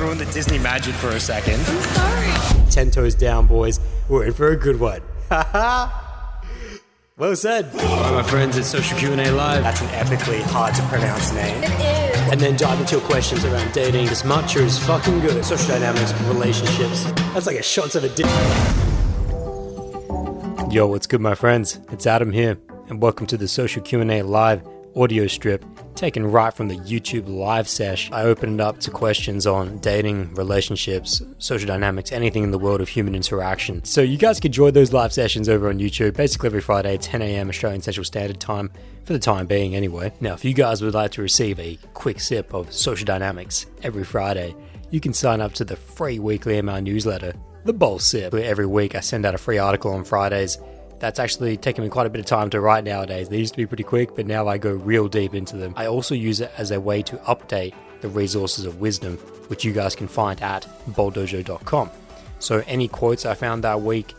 and ruin the Disney magic for a second. I'm sorry. Ten toes down, boys. We're in for a good one. well said. All right, my friends, it's Social Q&A Live. That's an epically hard to pronounce name. It is. And then dive into your questions around dating. This matcha is fucking good. Social dynamics, relationships. That's like a shot of a dick. Yo, what's good, my friends? It's Adam here, and welcome to the Social Q&A Live audio strip taken right from the YouTube live sesh. I opened up to questions on dating, relationships, social dynamics, anything in the world of human interaction. So you guys can join those live sessions over on YouTube, basically every Friday, 10 a.m. Australian Central Standard Time, for the time being anyway. Now, if you guys would like to receive a quick sip of social dynamics every Friday, you can sign up to the free weekly email newsletter, The Bowl Sip. Where every week I send out a free article on Fridays that's actually taken me quite a bit of time to write nowadays. They used to be pretty quick, but now I go real deep into them. I also use it as a way to update the resources of wisdom, which you guys can find at bowldojo.com. So any quotes I found that week,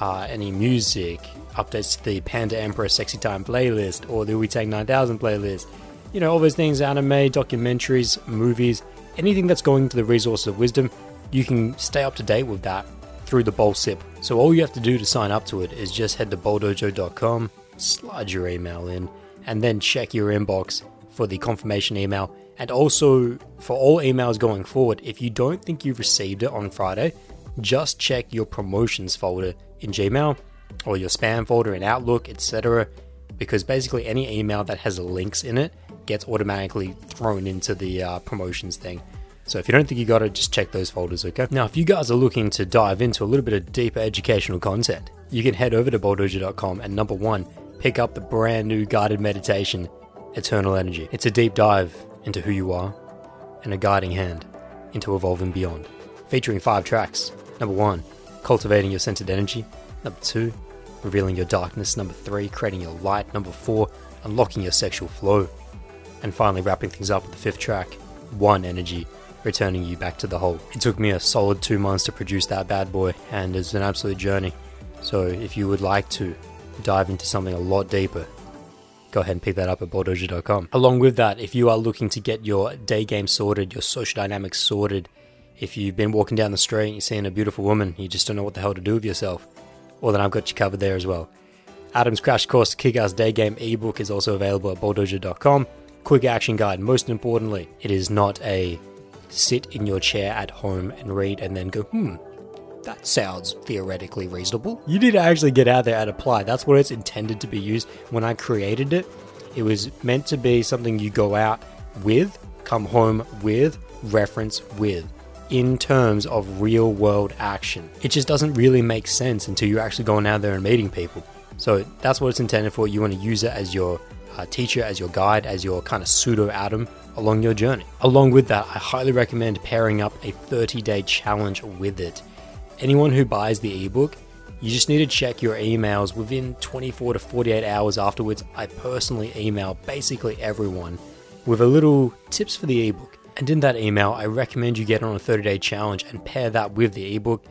uh, any music, updates to the Panda Emperor Sexy Time playlist or the Wu Tang 9000 playlist, you know, all those things, anime, documentaries, movies, anything that's going to the resources of wisdom, you can stay up to date with that through the Bowl Sip. So all you have to do to sign up to it is just head to bowldojo.com, slide your email in, and then check your inbox for the confirmation email. And also for all emails going forward, if you don't think you've received it on Friday, just check your promotions folder in Gmail or your spam folder in Outlook, etc. Because basically any email that has links in it gets automatically thrown into the uh, promotions thing. So if you don't think you got it, just check those folders, okay? Now, if you guys are looking to dive into a little bit of deeper educational content, you can head over to bowldojo.com and number one, pick up the brand new guided meditation, Eternal Energy. It's a deep dive into who you are and a guiding hand into evolving beyond, featuring five tracks. Number one, cultivating your centered energy. Number two, revealing your darkness. Number three, creating your light. Number four, unlocking your sexual flow. And finally, wrapping things up with the fifth track, One Energy, returning you back to the whole. It took me a solid two months to produce that bad boy, and it's an absolute journey. So if you would like to dive into something a lot deeper, go ahead and pick that up at bowldojo.com. Along with that, if you are looking to get your day game sorted, your social dynamics sorted, if you've been walking down the street and you're seeing a beautiful woman, you just don't know what the hell to do with yourself, well, then I've got you covered there as well. Adam's Crash Course Kick Ass Day Game ebook is also available at bowldojo.com. Quick action guide. Most importantly, it is not a sit in your chair at home and read and then go, hmm, that sounds theoretically reasonable. You need to actually get out there and apply. That's what it's intended to be used. When I created it, it was meant to be something you go out with, come home with, reference with, in terms of real world action. It just doesn't really make sense until you're actually going out there and meeting people. So that's what it's intended for. You want to use it as your uh, teacher, as your guide, as your kind of pseudo Adam along your journey. Along with that, I highly recommend pairing up a 30 day challenge with it. Anyone who buys the ebook, you just need to check your emails within 24 to 48 hours afterwards. I personally email basically everyone with a little tips for the ebook. And in that email, I recommend you get on a 30 day challenge and pair that with the ebook.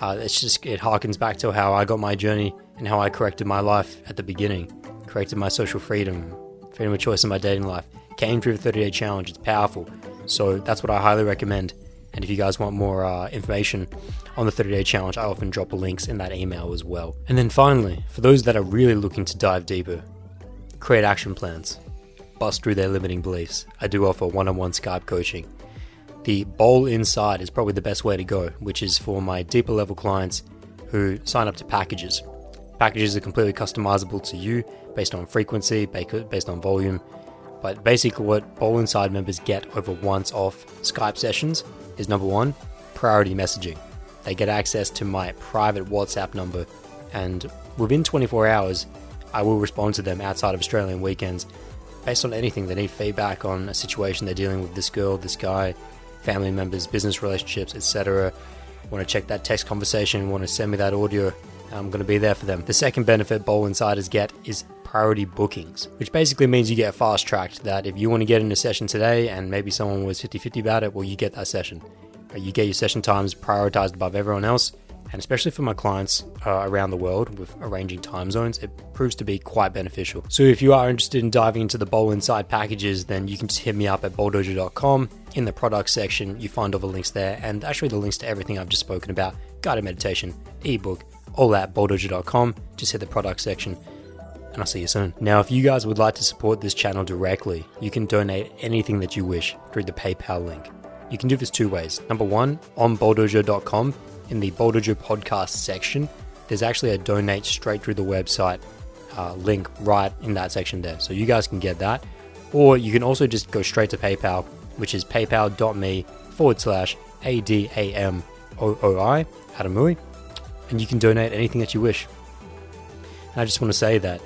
Uh, it's just, it harkens back to how I got my journey and how I corrected my life at the beginning, corrected my social freedom, freedom of choice in my dating life came through the 30 day challenge. It's powerful. So that's what I highly recommend. And if you guys want more uh, information on the 30 day challenge, I often drop links in that email as well. And then finally, for those that are really looking to dive deeper, create action plans, bust through their limiting beliefs. I do offer one on one Skype coaching. The Bowl Inside is probably the best way to go, which is for my deeper level clients who sign up to packages. Packages are completely customizable to you based on frequency, based on volume, but basically, what Bowl Inside members get over once off Skype sessions is number one, priority messaging. They get access to my private WhatsApp number, and within 24 hours, I will respond to them outside of Australian weekends based on anything they need feedback on a situation they're dealing with this girl, this guy, family members, business relationships, etc. Want to check that text conversation, want to send me that audio, I'm going to be there for them. The second benefit Bowl Insiders get is priority bookings, which basically means you get fast tracked. That if you want to get in a session today and maybe someone was 50 50 about it, well, you get that session. You get your session times prioritized above everyone else, And especially for my clients uh, around the world with arranging time zones, it proves to be quite beneficial. So if you are interested in diving into the Bowl Inside packages, then you can just hit me up at bowldojo.com. In the product section, you find all the links there, and actually the links to everything I've just spoken about guided meditation, ebook, all at bowldojo.com. Just hit the product section and I'll see you soon. Now, if you guys would like to support this channel directly, you can donate anything that you wish through the PayPal link. You can do this two ways. Number one, on bowldojo.com, in the Bowldojo podcast section, there's actually a donate straight through the website uh, link right in that section there. So you guys can get that. Or you can also just go straight to PayPal, which is paypal.me forward slash ADAMOOI, Adamui, and you can donate anything that you wish. And I just want to say that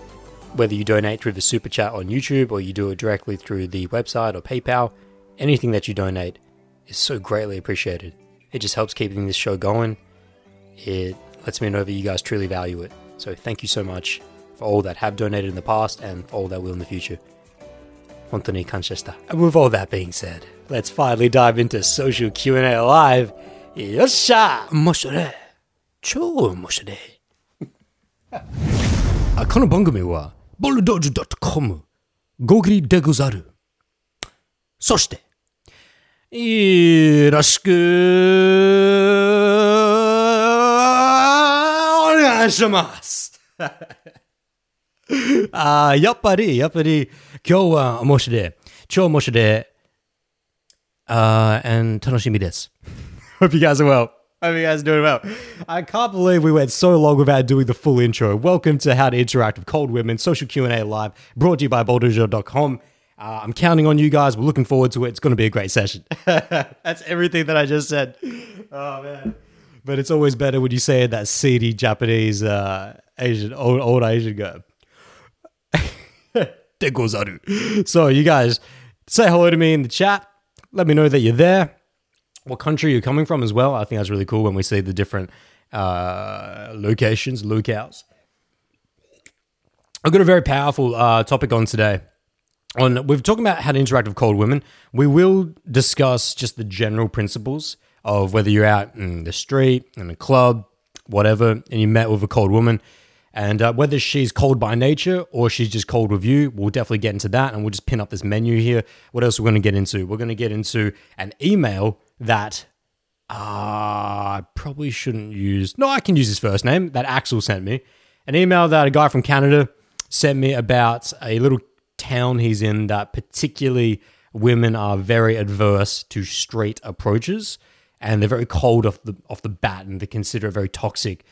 whether you donate through the super chat on YouTube or you do it directly through the website or PayPal, anything that you donate is so greatly appreciated. It just helps keeping this show going. It lets me know that you guys truly value it. So thank you so much for all that have donated in the past and for all that will in the future. Anthony Conchester. And with all that being said, let's finally dive into social Q&A live. Yosha, moshore. Chou moshore. Akonobongumiwa. ボルドージュ .com、ゴグリでござる。そして、よろしく、お願いします。あーやっぱり、やっぱり、今日は面白い。超面白い。あー and 楽しみです。Hope you guys are well. Hope you guys are doing well. I can't believe we went so long without doing the full intro. Welcome to How to Interact with Cold Women Social Q&A Live, brought to you by bowldojo.com. Uh, I'm counting on you guys. We're looking forward to it. It's going to be a great session. That's everything that I just said. Oh, man. But it's always better when you say it, that seedy Japanese uh, Asian, old, old Asian guy. so you guys, say hello to me in the chat. Let me know that you're there what country you're coming from as well. I think that's really cool when we see the different uh, locations, locales. I've got a very powerful uh, topic on today. On we've talking about how to interact with cold women. We will discuss just the general principles of whether you're out in the street, in a club, whatever, and you met with a cold woman, and uh, whether she's cold by nature or she's just cold with you. We'll definitely get into that, and we'll just pin up this menu here. What else we're going to get into? We're going to get into an email that uh, I probably shouldn't use. No, I can use his first name that Axel sent me. An email that a guy from Canada sent me about a little town he's in that particularly women are very adverse to straight approaches and they're very cold off the off the bat and they consider it very toxic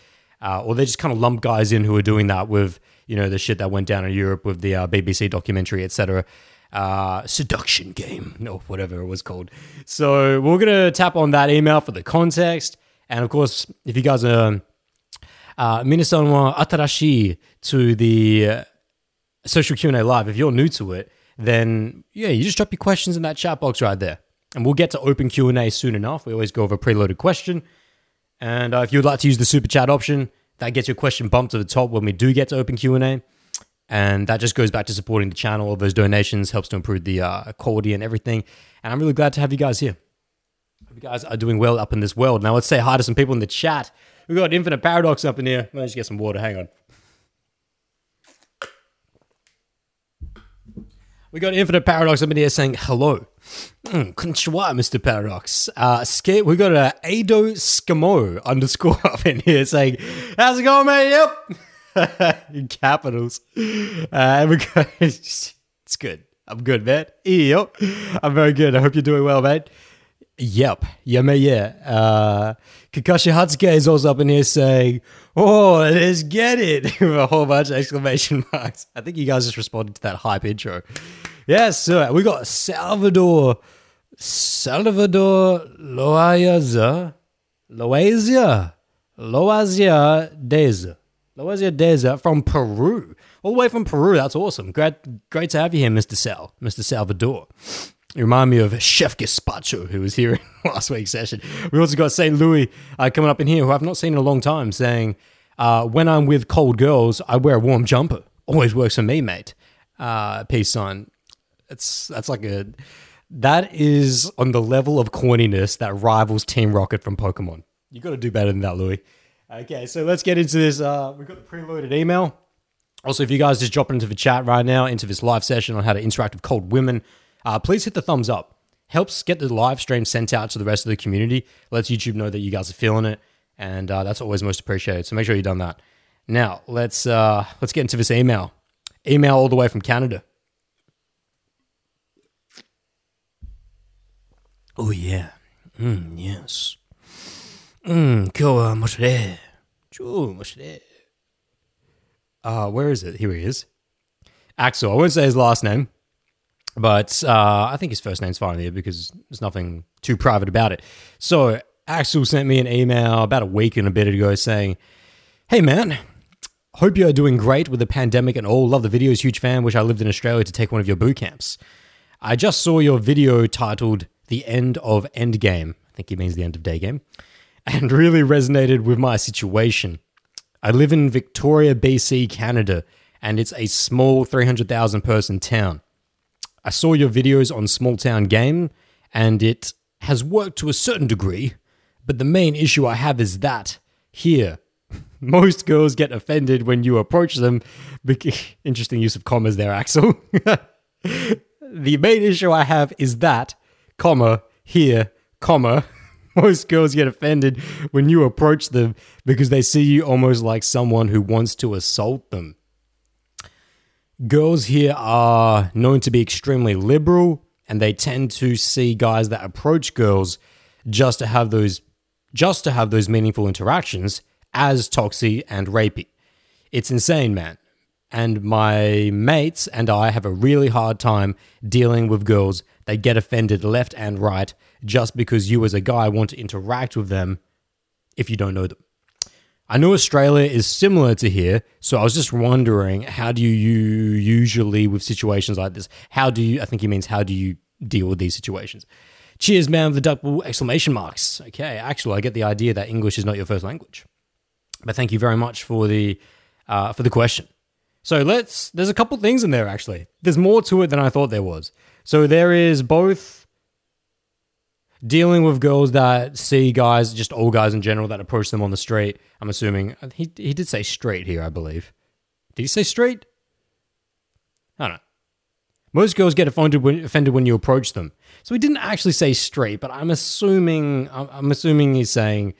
uh, or they just kind of lump guys in who are doing that with you know the shit that went down in Europe with the uh, BBC documentary, etc. Uh, seduction game, or whatever it was called. So we're gonna tap on that email for the context, and of course, if you guys are uh, atarashi to the uh, social Q and A live, if you're new to it, then yeah, you just drop your questions in that chat box right there, and we'll get to open Q and A soon enough. We always go over preloaded question. And uh, if you'd like to use the super chat option, that gets your question bumped to the top when we do get to open Q&A. And that just goes back to supporting the channel. All those donations helps to improve the uh, quality and everything. And I'm really glad to have you guys here. Hope you guys are doing well up in this world. Now let's say hi to some people in the chat. We've got Infinite Paradox up in here. Let's just get some water. Hang on. We got Infinite Paradox up in here saying hello. Mm, konnichiwa, Mr. Paradox. Uh, Sk- we got a Ado Skamo underscore up in here saying, how's it going, mate? Yep. in capitals. Uh, and we got, it's good. I'm good, man. Yep. I'm very good. I hope you're doing well, mate. Yep. Yeah, mate, yeah. Uh, Kakashi Hatake is also up in here saying, Oh, let's get it. With a whole bunch of exclamation marks. I think you guys just responded to that hype intro. Yes. We got Salvador. Salvador Loaza. Loazia. Loazia Deza. Loazia Deza from Peru. All the way from Peru. That's awesome. Great, great to have you here, Mr. Sal. Mr. Salvador. You remind me of Chef Gaspacho, who was here in last week's session. We also got St. Louis uh, coming up in here, who I've not seen in a long time, saying, uh, When I'm with cold girls, I wear a warm jumper. Always works for me, mate. Uh, peace sign. It's, that's like a. That is on the level of corniness that rivals Team Rocket from Pokemon. You got to do better than that, Louis. Okay, so let's get into this. Uh, we've got the preloaded email. Also, if you guys just drop into the chat right now, into this live session on how to interact with cold women, uh, please hit the thumbs up. Helps get the live stream sent out to the rest of the community. Lets YouTube know that you guys are feeling it, and uh, that's always most appreciated. So make sure you've done that. Now let's uh, let's get into this email. Email all the way from Canada. Oh yeah. Mm, yes. Mm, kyo moshire. Moshire. Uh, where is it? Here he is. Axel. I won't say his last name, but uh, I think his first name's fine there because there's nothing too private about it. So Axel sent me an email about a week and a bit ago saying, "Hey man, hope you are doing great with the pandemic and all. Love the videos, huge fan. Wish I lived in Australia to take one of your boot camps. I just saw your video titled "The End of Endgame." I think he means the end of day game, and really resonated with my situation. I live in Victoria, BC, Canada, and it's a small 300,000 person town. I saw your videos on Small Town Game, and it has worked to a certain degree, but the main issue I have is that here, most girls get offended when you approach them. Interesting use of commas there, Axel. the main issue I have is that, comma, here, comma, most girls get offended when you approach them because they see you almost like someone who wants to assault them. Girls here are known to be extremely liberal and they tend to see guys that approach girls just to have those just to have those meaningful interactions as toxic and rapey. It's insane, man. And my mates and I have a really hard time dealing with girls that get offended left and right just because you as a guy want to interact with them if you don't know them. I know Australia is similar to here, so I was just wondering how do you usually with situations like this? How do you I think he means how do you deal with these situations? Cheers, man, with the double exclamation marks. Okay, actually I get the idea that English is not your first language. But thank you very much for the uh, for the question. So let's there's a couple things in there actually. There's more to it than I thought there was. So there is both dealing with girls that see guys, just all guys in general, that approach them on the street. I'm assuming uh, he he did say straight here, I believe. Did he say straight? I don't know. Most girls get offended when, offended when you approach them. So he didn't actually say straight, but I'm assuming I'm assuming he's saying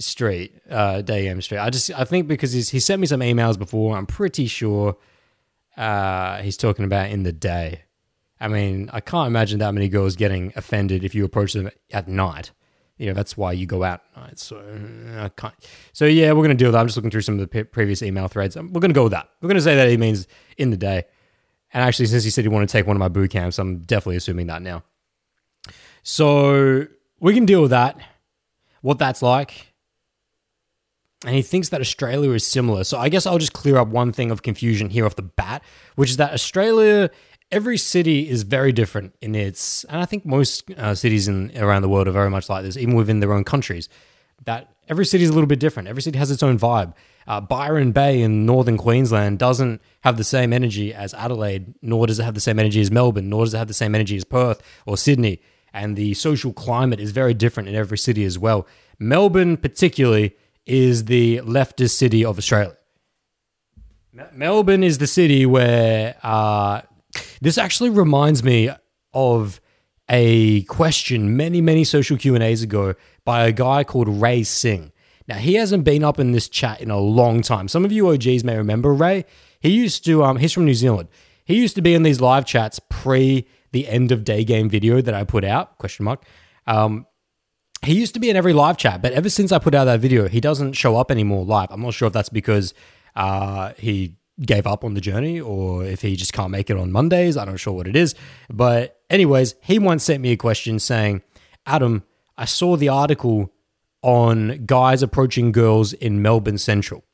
straight, uh, day M straight. I just I think because he's, he sent me some emails before. I'm pretty sure uh, he's talking about in the day. I mean, I can't imagine that many girls getting offended if you approach them at night. You know, that's why you go out at night. So I can't. So yeah, we're gonna deal with that. I'm just looking through some of the p- previous email threads. We're gonna go with that. We're gonna say that he means in the day. And actually, since he said he wanted to take one of my boot camps, I'm definitely assuming that now. So we can deal with that. What that's like. And he thinks that Australia is similar. So I guess I'll just clear up one thing of confusion here off the bat, which is that Australia every city is very different in its, and I think most uh, cities in around the world are very much like this, even within their own countries. That every city is a little bit different. Every city has its own vibe. Uh, Byron Bay in northern Queensland doesn't have the same energy as Adelaide, nor does it have the same energy as Melbourne, nor does it have the same energy as Perth or Sydney. And the social climate is very different in every city as well. Melbourne, particularly, is the leftist city of Australia. Melbourne is the city where uh, this actually reminds me of a question many, many social Q&As ago by a guy called Ray Singh. Now, he hasn't been up in this chat in a long time. Some of you OGs may remember Ray. He used to, um, he's from New Zealand. He used to be in these live chats pre the end of day game video that I put out, question mark. Um, he used to be in every live chat, but ever since I put out that video, he doesn't show up anymore live. I'm not sure if that's because uh, he gave up on the journey or if he just can't make it on Mondays. I'm not sure what it is. But, anyways, he once sent me a question saying, Adam, I saw the article on guys approaching girls in Melbourne Central.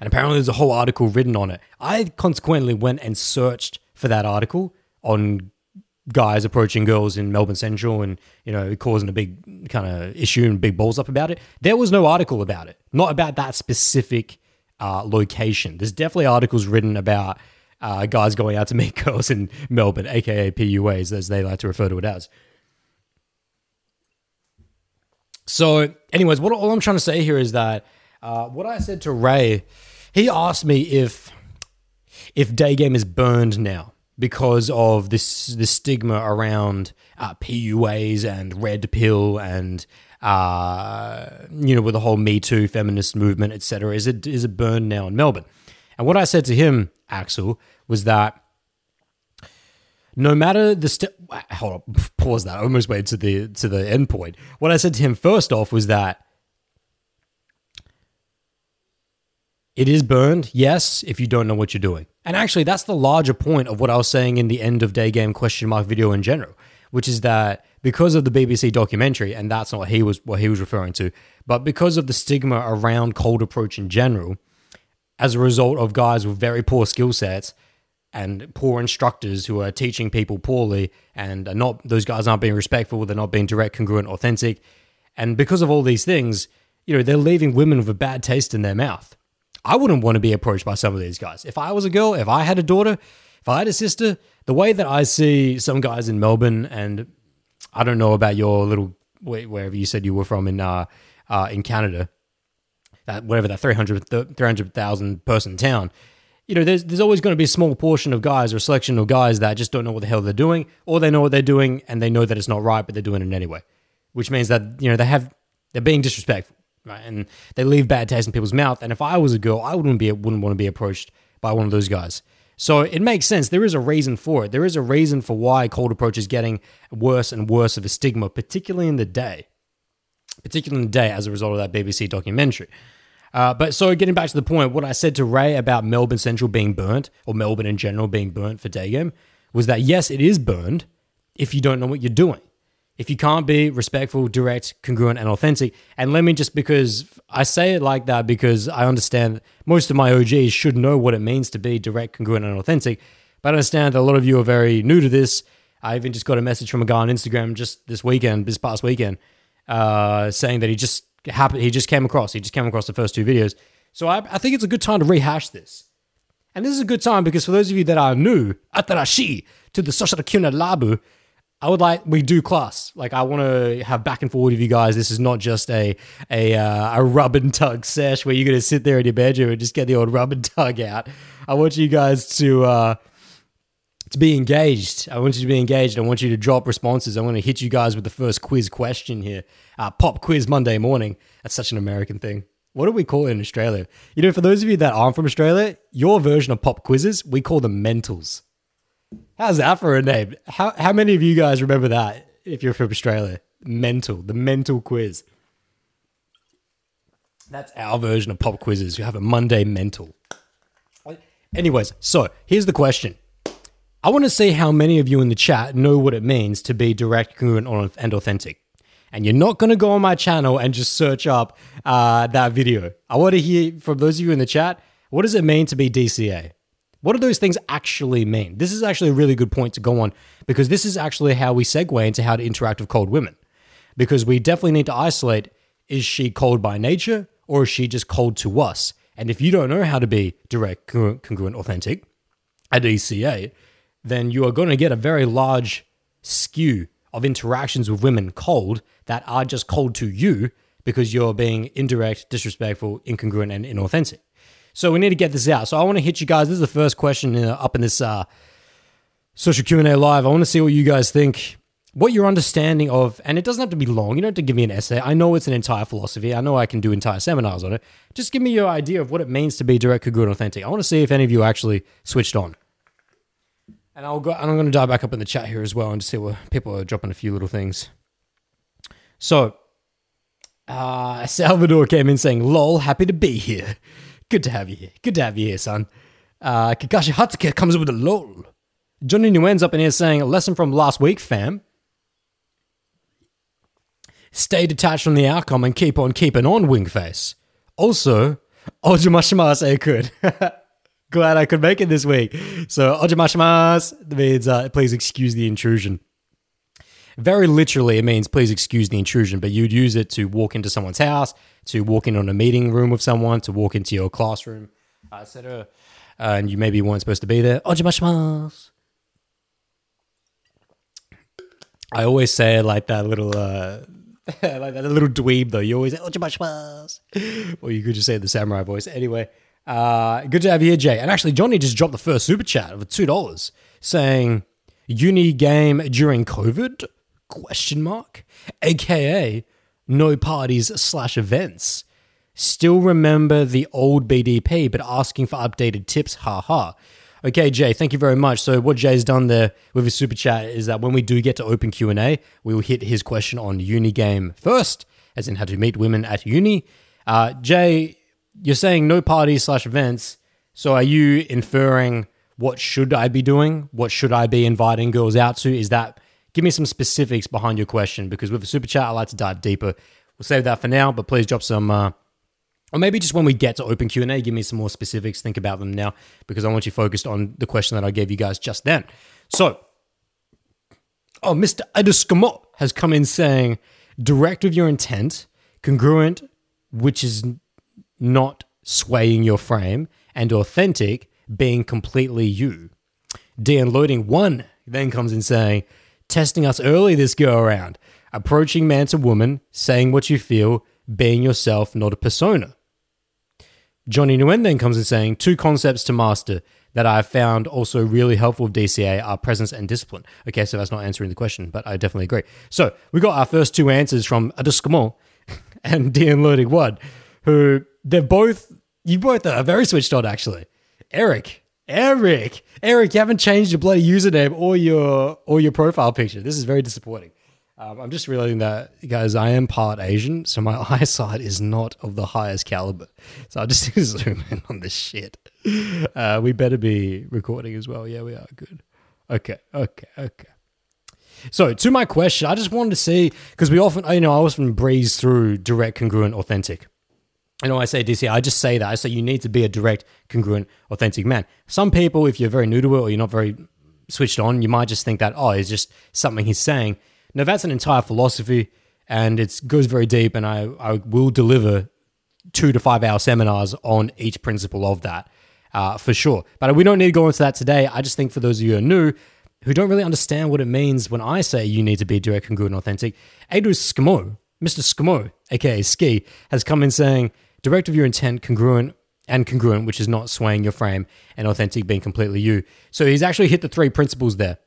And apparently there's a whole article written on it. I consequently went and searched for that article on guys approaching girls in Melbourne Central and, you know, causing a big kind of issue and big balls up about it. There was no article about it, not about that specific uh, location. There's definitely articles written about uh, guys going out to meet girls in Melbourne, aka PUAs, as they like to refer to it as. So, anyways, what all I'm trying to say here is that Uh, what I said to Ray, he asked me if if day game is burned now because of this the stigma around uh, PUAs and red pill and uh, you know with the whole Me Too feminist movement, etc. Is it is it burned now in Melbourne? And what I said to him, Axel, was that no matter the step, hold on, pause that. I almost waited to the to the end point. What I said to him first off was that it is burned, yes, if you don't know what you're doing. And actually, that's the larger point of what I was saying in the end of day game question mark video in general, which is that because of the BBC documentary, and that's not what he was what he was referring to, but because of the stigma around cold approach in general, as a result of guys with very poor skill sets and poor instructors who are teaching people poorly and are not those guys aren't being respectful, they're not being direct, congruent, authentic. And because of all these things, you know, they're leaving women with a bad taste in their mouth. I wouldn't want to be approached by some of these guys. If I was a girl, if I had a daughter, if I had a sister, the way that I see some guys in Melbourne, and I don't know about your little wherever you said you were from in uh, uh, in Canada, that whatever that 300,000 300, person town, you know, there's there's always going to be a small portion of guys or a selection of guys that just don't know what the hell they're doing, or they know what they're doing and they know that it's not right, but they're doing it anyway, which means that you know they have they're being disrespectful, right? And they leave bad taste in people's mouth. And if I was a girl, I wouldn't be wouldn't want to be approached by one of those guys. So it makes sense. There is a reason for it. There is a reason for why cold approach is getting worse and worse of a stigma, particularly in the day, particularly in the day as a result of that BBC documentary. Uh, but so getting back to the point, what I said to Ray about Melbourne Central being burnt, or Melbourne in general being burnt for day game, was that yes, it is burned if you don't know what you're doing. If you can't be respectful, direct, congruent, and authentic. And let me just because I say it like that because I understand most of my OGs should know what it means to be direct, congruent, and authentic. But I understand that a lot of you are very new to this. I even just got a message from a guy on Instagram just this weekend, this past weekend, uh, saying that he just happened. He just came across. He just came across the first two videos. So I, I think it's a good time to rehash this. And this is a good time because for those of you that are new, atarashi to the social Kuna Labu, I would like we do class. Like I want to have back and forward with you guys. This is not just a a uh, a rub and tug sesh where you're gonna sit there in your bedroom and just get the old rub and tug out. I want you guys to uh, to be engaged. I want you to be engaged. I want you to drop responses. I want to hit you guys with the first quiz question here. Uh, pop quiz Monday morning. That's such an American thing. What do we call it in Australia? You know, for those of you that aren't from Australia, your version of pop quizzes, we call them mentals. How's that for a name? How, how many of you guys remember that if you're from Australia? Mental, the mental quiz. That's our version of pop quizzes. You have a Monday mental. Anyways, so here's the question I want to see how many of you in the chat know what it means to be direct, congruent, and authentic. And you're not going to go on my channel and just search up uh, that video. I want to hear from those of you in the chat what does it mean to be DCA? What do those things actually mean? This is actually a really good point to go on because this is actually how we segue into how to interact with cold women. Because we definitely need to isolate is she cold by nature or is she just cold to us? And if you don't know how to be direct, congruent, authentic at DCA, then you are going to get a very large skew of interactions with women cold that are just cold to you because you're being indirect, disrespectful, incongruent, and inauthentic. So we need to get this out. So I want to hit you guys. This is the first question uh, up in this uh, social Q and A live. I want to see what you guys think, what your understanding of, and it doesn't have to be long. You don't have to give me an essay. I know it's an entire philosophy. I know I can do entire seminars on it. Just give me your idea of what it means to be direct, congruent, authentic. I want to see if any of you actually switched on. And I'll go. And I'm going to dive back up in the chat here as well and just see where people are dropping a few little things. So, uh, Salvador came in saying, "Lol, happy to be here. Good to have you here. Good to have you here, son." Uh, Kakashi Hatake comes up with a lol. Johnny New ends up in here saying, "A lesson from last week, fam. Stay detached from the outcome and keep on keeping on, Wingface. Also, Ojumashimasu could." glad I could make it this week. So, ojamashimasu means uh, please excuse the intrusion. Very literally, it means please excuse the intrusion, but you'd use it to walk into someone's house, to walk in on a meeting room with someone, to walk into your classroom, etc. Uh, and you maybe weren't supposed to be there. Ojamashimasu. I always say it like that little uh, like that little dweeb though. You always say, "Ochimashimasu," or you could just say the samurai voice. Anyway, uh, good to have you here, Jay. And actually, Johnny just dropped the first super chat of two dollars, saying uni game during COVID question mark, aka no parties slash events. Still remember the old BDP, but asking for updated tips. Ha ha. Okay, Jay, thank you very much. So what Jay's done there with his super chat is that when we do get to open Q and A, we will hit his question on uni game first, as in how to meet women at uni. Uh, Jay, you're saying no parties slash events. So are you inferring what should I be doing? What should I be inviting girls out to? Is that give me some specifics behind your question? Because with a super chat, I like to dive deeper. We'll save that for now, but please drop some. Uh, or maybe just when we get to open q&a give me some more specifics think about them now because i want you focused on the question that i gave you guys just then so oh mr Adescamot has come in saying direct with your intent congruent which is not swaying your frame and authentic being completely you dan loading one then comes in saying testing us early this go around approaching man to woman saying what you feel being yourself not a persona Johnny Nguyen then comes in saying two concepts to master that I found also really helpful with DCA are presence and discipline. Okay, so that's not answering the question, but I definitely agree. So we got our first two answers from Aduskamon and Dean Loading One, who they're both you both are very switched on actually. Eric, Eric, Eric, you haven't changed your bloody username or your or your profile picture. This is very disappointing. Um, I'm just realizing that, guys, I am part Asian, so my eyesight is not of the highest caliber. So I'll just zoom in on this shit. Uh, we better be recording as well. Yeah, we are. Good. Okay, okay, okay. So to my question, I just wanted to see because we often, you know, I often breeze through direct, congruent, authentic. You know, I say DC, I just say that. I say you need to be a direct, congruent, authentic man. Some people, if you're very new to it or you're not very switched on, you might just think that, oh, it's just something he's saying. Now that's an entire philosophy, and it goes very deep. And I I will deliver two to five hour seminars on each principle of that uh, for sure. But we don't need to go into that today. I just think for those of you who are new, who don't really understand what it means when I say you need to be direct, congruent, and authentic, Adru Skimo, Mr. Skimo, aka Ski, has come in saying direct of your intent, congruent, and congruent, which is not swaying your frame, and authentic being completely you. So he's actually hit the three principles there.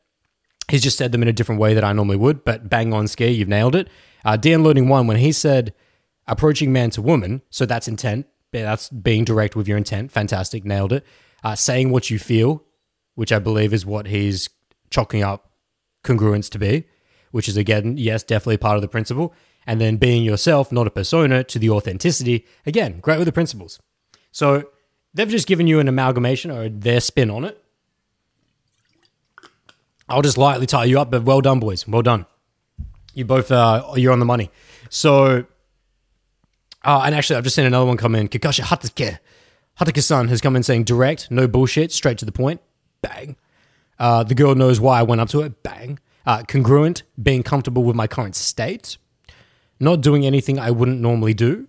He's just said them in a different way that I normally would, but bang on ski, you've nailed it. Uh, Dan Loading One, when he said approaching man to woman, so that's intent, that's being direct with your intent, fantastic, nailed it. Uh, saying what you feel, which I believe is what he's chalking up congruence to be, which is again, yes, definitely part of the principle. And then being yourself, not a persona, to the authenticity, again, great with the principles. So they've just given you an amalgamation or their spin on it. I'll just lightly tie you up, but well done, boys. Well done. You both uh, you're on the money. So, uh, and actually, I've just seen another one come in. Kakashi Hatake, Hatake-san has come in saying direct, no bullshit, straight to the point. Bang. Uh, the girl knows why I went up to her. Bang. Uh, congruent, being comfortable with my current state. Not doing anything I wouldn't normally do.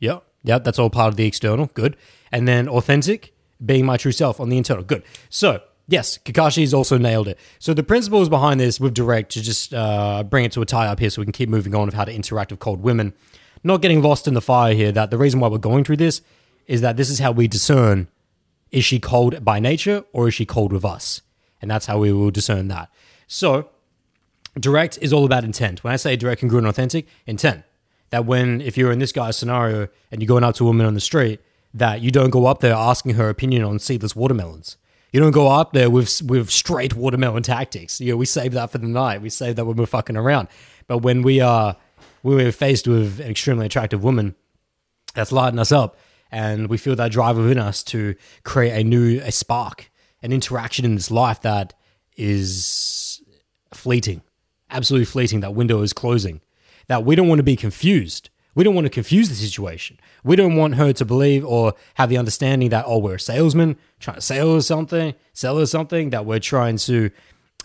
Yeah, yeah, that's all part of the external. Good. And then authentic, being my true self on the internal. Good. So Yes, Kakashi Kakashi's also nailed it. So the principles behind this with Direct to just uh, bring it to a tie up here so we can keep moving on of how to interact with cold women. Not getting lost in the fire here, that the reason why we're going through this is that this is how we discern is she cold by nature or is she cold with us? And that's how we will discern that. So direct is all about intent. When I say direct, congruent, authentic, intent. That when, if you're in this guy's scenario and you're going up to a woman on the street, that you don't go up there asking her opinion on seedless watermelons you don't go up there with with straight watermelon tactics. You know, we save that for the night. We save that when we're fucking around. But when we are when we're faced with an extremely attractive woman that's lighting us up, and we feel that drive within us to create a new a spark, an interaction in this life that is fleeting, absolutely fleeting. That window is closing. That we don't want to be confused. We don't want to confuse the situation. We don't want her to believe or have the understanding that, oh, we're a salesman trying to sell her something, sell her something, that we're trying to,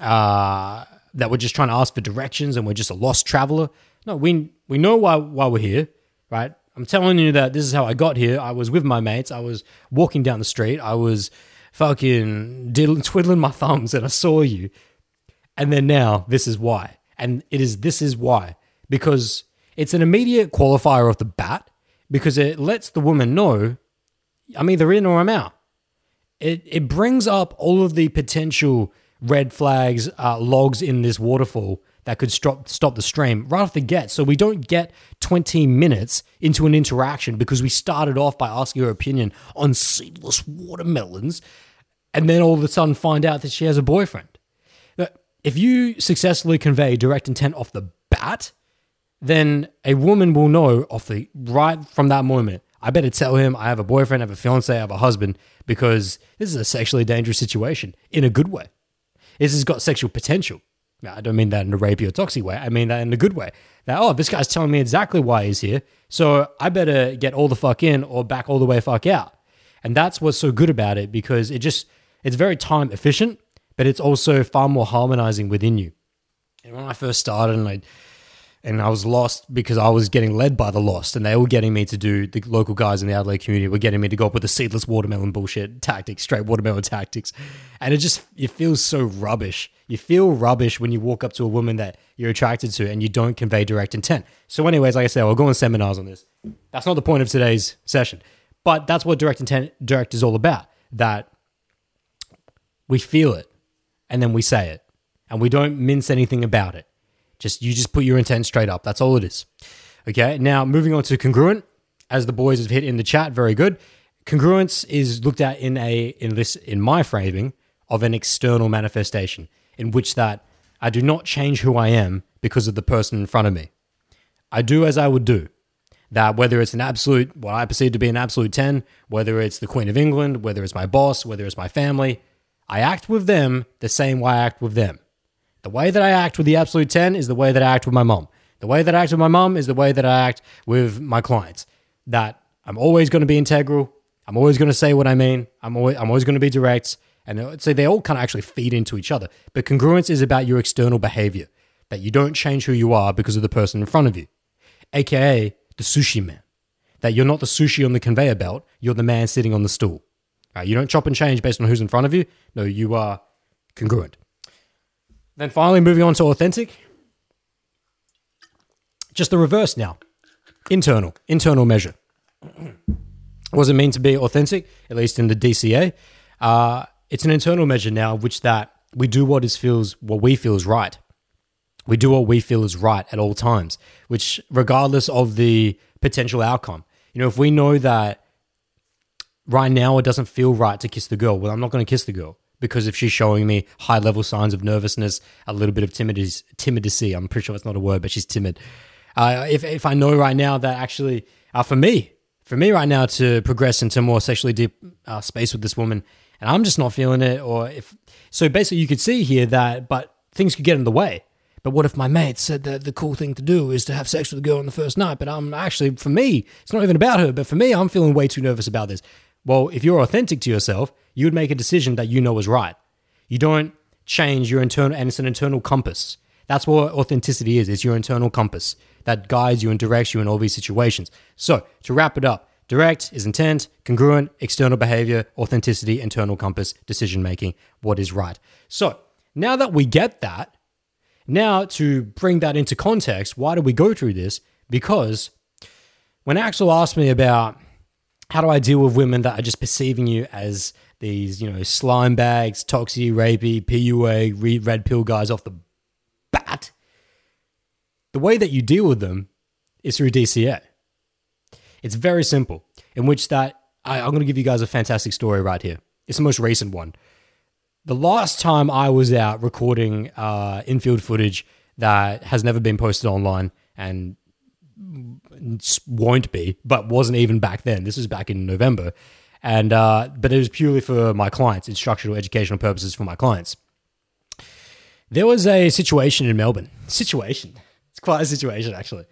uh, that we're just trying to ask for directions and we're just a lost traveler. No, we, we know why, why we're here, right? I'm telling you that this is how I got here. I was with my mates. I was walking down the street. I was fucking diddling, twiddling my thumbs and I saw you. And then now this is why. And it is, this is why because it's an immediate qualifier off the bat because it lets the woman know I'm either in or I'm out. It, it brings up all of the potential red flags, uh, logs in this waterfall that could stop stop the stream right off the get. So we don't get 20 minutes into an interaction because we started off by asking her opinion on seedless watermelons, and then all of a sudden find out that she has a boyfriend. If you successfully convey direct intent off the bat, then a woman will know off the right from that moment. I better tell him I have a boyfriend, I have a fiance, I have a husband because this is a sexually dangerous situation in a good way. This has got sexual potential. Now, I don't mean that in a rapey or toxic way. I mean that in a good way. That, oh, this guy's telling me exactly why he's here. So I better get all the fuck in or back all the way fuck out. And that's what's so good about it because it just, it's very time efficient, but it's also far more harmonizing within you. And when I first started and I, and I was lost because I was getting led by the lost, and they were getting me to do the local guys in the Adelaide community were getting me to go up with the seedless watermelon bullshit tactics, straight watermelon tactics, and it just it feels so rubbish. You feel rubbish when you walk up to a woman that you're attracted to and you don't convey direct intent. So, anyways, like I said, we'll go on seminars on this. That's not the point of today's session, but that's what direct intent direct is all about. That we feel it, and then we say it, and we don't mince anything about it just you just put your intent straight up. That's all it is. Okay. Now moving on to congruent, as the boys have hit in the chat, very good. Congruence is looked at in a in this in my framing of an external manifestation in which that I do not change who I am because of the person in front of me. I do as I would do. That whether it's an absolute, what I perceive to be an absolute 10, whether it's the Queen of England, whether it's my boss, whether it's my family, I act with them the same way I act with them. The way that I act with the absolute 10 is the way that I act with my mom. The way that I act with my mom is the way that I act with my clients. That I'm always going to be integral. I'm always going to say what I mean. I'm always, I'm always going to be direct. And uh, so they all kind of actually feed into each other. But congruence is about your external behavior, that you don't change who you are because of the person in front of you, aka the sushi man. That you're not the sushi on the conveyor belt, you're the man sitting on the stool. Right, you don't chop and change based on who's in front of you. No, you are congruent. Then finally, moving on to authentic. Just the reverse now. Internal, internal measure. does it mean to be authentic? At least in the DCA, uh, it's an internal measure now, which that we do what is feels what we feel is right. We do what we feel is right at all times, which regardless of the potential outcome. You know, if we know that right now it doesn't feel right to kiss the girl, well, I'm not going to kiss the girl because if she's showing me high level signs of nervousness, a little bit of timidity, I'm pretty sure it's not a word, but she's timid. Uh, if, if I know right now that actually, uh, for me, for me right now to progress into more sexually deep uh, space with this woman, and I'm just not feeling it, or if so, basically, you could see here that, but things could get in the way. But what if my mate said that the cool thing to do is to have sex with a girl on the first night? But I'm actually, for me, it's not even about her. But for me, I'm feeling way too nervous about this. Well, if you're authentic to yourself, you would make a decision that you know is right. You don't change your internal, and it's an internal compass. That's what authenticity is. It's your internal compass that guides you and directs you in all these situations. So to wrap it up, direct is intent, congruent, external behavior, authenticity, internal compass, decision making, what is right. So now that we get that, now to bring that into context, why do we go through this? Because when Axel asked me about how do I deal with women that are just perceiving you as these, you know, slime bags, toxic, rapey, PUA, red pill guys off the bat? The way that you deal with them is through DCA. It's very simple, in which that I, I'm going to give you guys a fantastic story right here. It's the most recent one. The last time I was out recording uh, infield footage that has never been posted online and won't be, but wasn't even back then. This was back in November, and uh, but it was purely for my clients, instructional, educational purposes for my clients. There was a situation in Melbourne. Situation. It's quite a situation actually,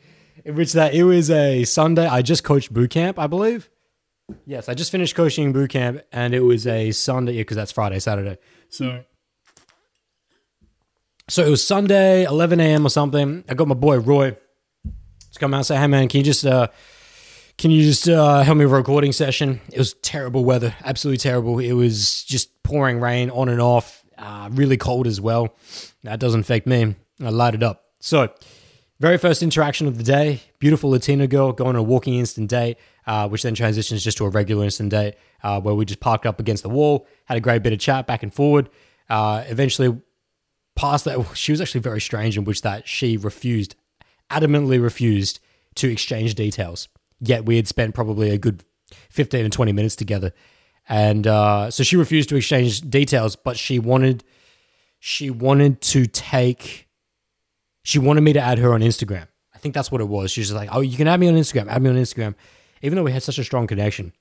in which that it was a Sunday. I just coached boot camp, I believe. Yes, I just finished coaching boot camp, and it was a Sunday because yeah, that's Friday, Saturday. So. So it was Sunday, 11 a.m. or something. I got my boy Roy come out and say, "Hey man, can you just uh, can you just uh, help me with a recording session?" It was terrible weather, absolutely terrible. It was just pouring rain on and off, uh, really cold as well. That doesn't affect me. I light it up. So Very first interaction of the day, beautiful Latina girl going on a walking instant date, uh, which then transitions just to a regular instant date uh, where we just parked up against the wall, had a great bit of chat back and forward. Uh, eventually, past that, she was actually very strange in which that she refused, adamantly refused to exchange details. Yet we had spent probably a good 15 and 20 minutes together. And uh, so she refused to exchange details, but she wanted she wanted to take she wanted me to add her on Instagram. I think that's what it was. She's like, "Oh, you can add me on Instagram. Add me on Instagram." Even though we had such a strong connection,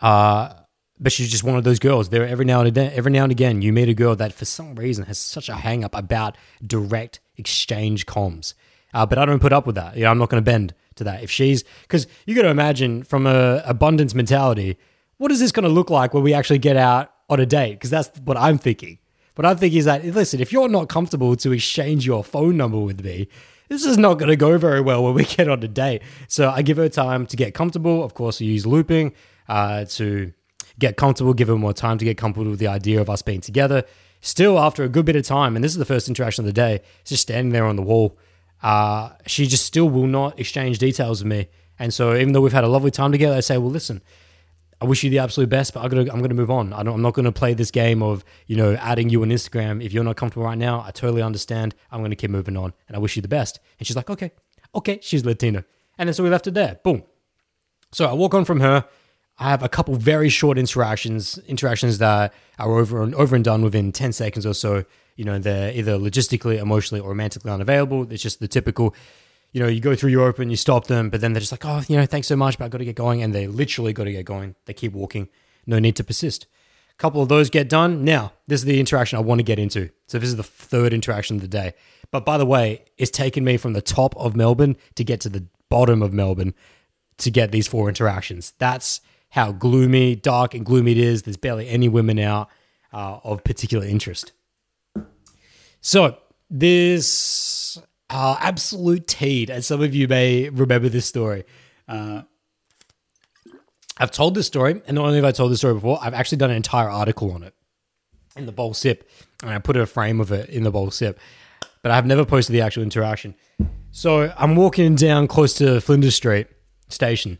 uh, but she's just one of those girls. There, every now and again, every now and again, you meet a girl that for some reason has such a hang up about direct exchange comms. Uh, but I don't put up with that. You know, I'm not going to bend to that. If she's because you got to imagine from a abundance mentality, what is this going to look like when we actually get out on a date? Because that's what I'm thinking. What I think is that, listen, if you're not comfortable to exchange your phone number with me, this is not going to go very well when we get on a date. So I give her time to get comfortable. Of course, we use looping uh, to get comfortable, give her more time to get comfortable with the idea of us being together. Still, after a good bit of time, and this is the first interaction of the day, it's just standing there on the wall. Uh, she just still will not exchange details with me. And so, even though we've had a lovely time together, I say, well, listen, I wish you the absolute best, but I'm gonna I'm gonna move on. I am not gonna play this game of you know adding you on Instagram if you're not comfortable right now. I totally understand. I'm gonna keep moving on, and I wish you the best. And she's like, okay, okay. She's Latina, and then so we left it there. Boom. So I walk on from her. I have a couple very short interactions, interactions that are over and over and done within ten seconds or so. You know, they're either logistically, emotionally, or romantically unavailable. It's just the typical you know, you go through your open, you stop them, but then they're just like, oh, you know, thanks so much, but I've got to get going. And they literally got to get going. They keep walking. No need to persist. A couple of those get done. Now, this is the interaction I want to get into. So this is the third interaction of the day. But by the way, it's taken me from the top of Melbourne to get to the bottom of Melbourne to get these four interactions. That's how gloomy, dark, and gloomy it is. There's barely any women out uh, of particular interest. So this uh, absolute teed, and some of you may remember this story. Uh, I've told this story, and not only have I told this story before, I've actually done an entire article on it in the bowl sip, and I put a frame of it in the bowl sip, but I've never posted the actual interaction. So I'm walking down close to Flinders Street station,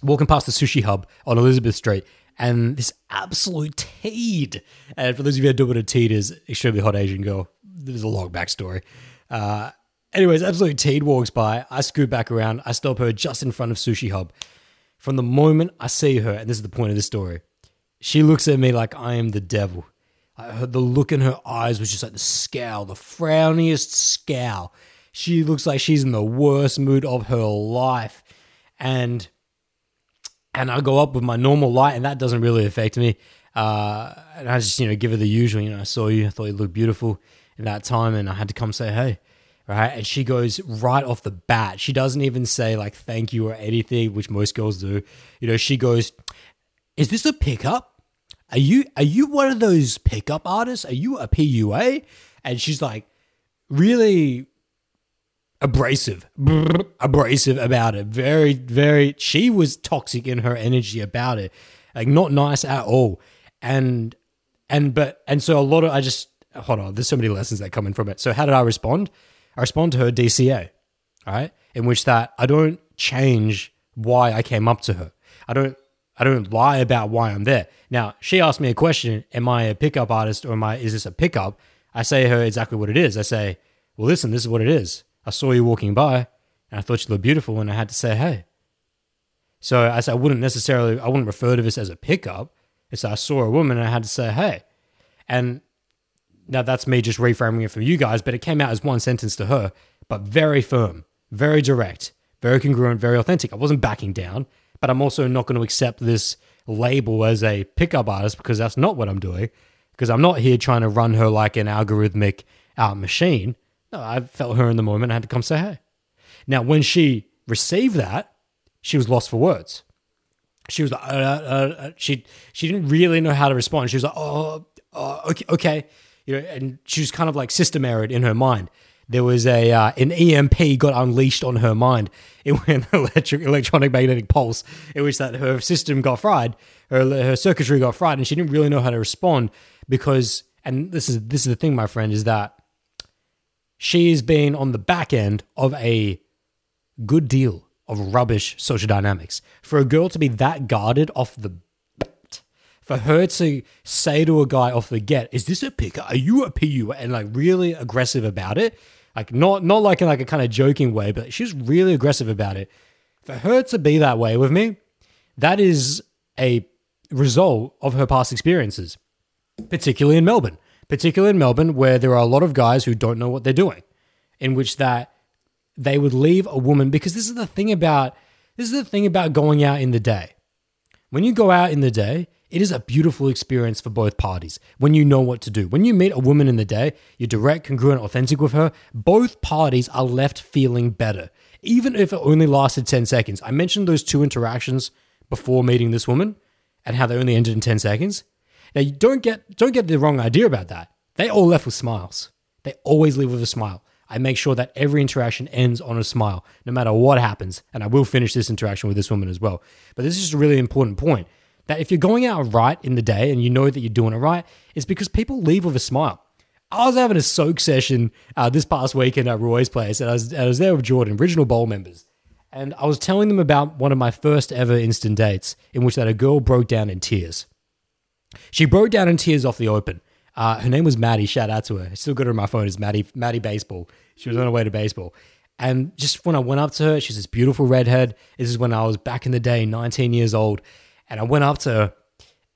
walking past the sushi hub on Elizabeth Street, and this absolute teed. And for those of you who don't know what a teed is, extremely hot Asian girl. There's a long backstory. Uh, Anyways, absolute teed walks by. I scoot back around. I stop her just in front of Sushi Hub. From the moment I see her, and this is the point of the story, she looks at me like I am the devil. I the look in her eyes was just like the scowl, the frowniest scowl. She looks like she's in the worst mood of her life. And and I go up with my normal light, and that doesn't really affect me. Uh, and I just, you know, give her the usual, you know, I saw you, I thought you looked beautiful in that time, and I had to come say hey right? And she goes right off the bat. She doesn't even say like thank you or anything, which most girls do. You know, she goes, "Is this a pickup? Are you are you one of those pickup artists? Are you a PUA?" And she's like, really abrasive, abrasive about it. Very, very. She was toxic in her energy about it, like not nice at all. And and but and so a lot of I just hold on. There's so many lessons that come in from it. So how did I respond? I respond to her DCA, right? In which that I don't change why I came up to her. I don't I don't lie about why I'm there. Now, she asked me a question, am I a pickup artist or am I is this a pickup? I say her exactly what it is. I say, Well listen, this is what it is. I saw you walking by and I thought you looked beautiful and I had to say hey. So I said I wouldn't necessarily I wouldn't refer to this as a pickup. It's I saw a woman and I had to say hey. And now that's me just reframing it for you guys, but it came out as one sentence to her, but very firm, very direct, very congruent, very authentic. I wasn't backing down, but I'm also not going to accept this label as a pickup artist because that's not what I'm doing. Because I'm not here trying to run her like an algorithmic uh, machine. No, I felt her in the moment. I had to come say hey. Now, when she received that, she was lost for words. She was like, uh, uh, uh, she she didn't really know how to respond. She was like, oh, oh okay, okay you know, and she was kind of like system errored in her mind. There was a uh, an EMP got unleashed on her mind. It went electric electronic magnetic pulse, in which that her system got fried, her her circuitry got fried, and she didn't really know how to respond because. And this is this is the thing, my friend, is that she has been on the back end of a good deal of rubbish social dynamics. For a girl to be that guarded off the for her to say to a guy off the get, "Is this a picker? Are you a PU?" and like really aggressive about it, like not not like in like a kind of joking way, but she's really aggressive about it. For her to be that way with me, that is a result of her past experiences, particularly in Melbourne. Particularly in Melbourne, where there are a lot of guys who don't know what they're doing, in which that they would leave a woman because this is the thing about this is the thing about going out in the day. When you go out in the day, it is a beautiful experience for both parties when you know what to do. When you meet a woman in the day, you're direct, congruent, authentic with her, both parties are left feeling better, even if it only lasted 10 seconds. I mentioned those two interactions before meeting this woman and how they only ended in 10 seconds. Now, you don't get don't get the wrong idea about that. They all left with smiles. They always leave with a smile. I make sure that every interaction ends on a smile, no matter what happens. And I will finish this interaction with this woman as well. But this is just a really important point that if you're going out right in the day and you know that you're doing it right, it's because people leave with a smile. I was having a soak session uh, this past weekend at Roy's place, and I was, I was there with Jordan, original bowl members. And I was telling them about one of my first ever instant dates in which that a girl broke down in tears. She broke down in tears off the open. Uh, her name was Maddie. Shout out to her. I still got her on my phone as Maddie, Maddie Baseball. She was on her way to baseball. And just when I went up to her, she's this beautiful redhead. This is when I was back in the day, 19 years old. And I went up to her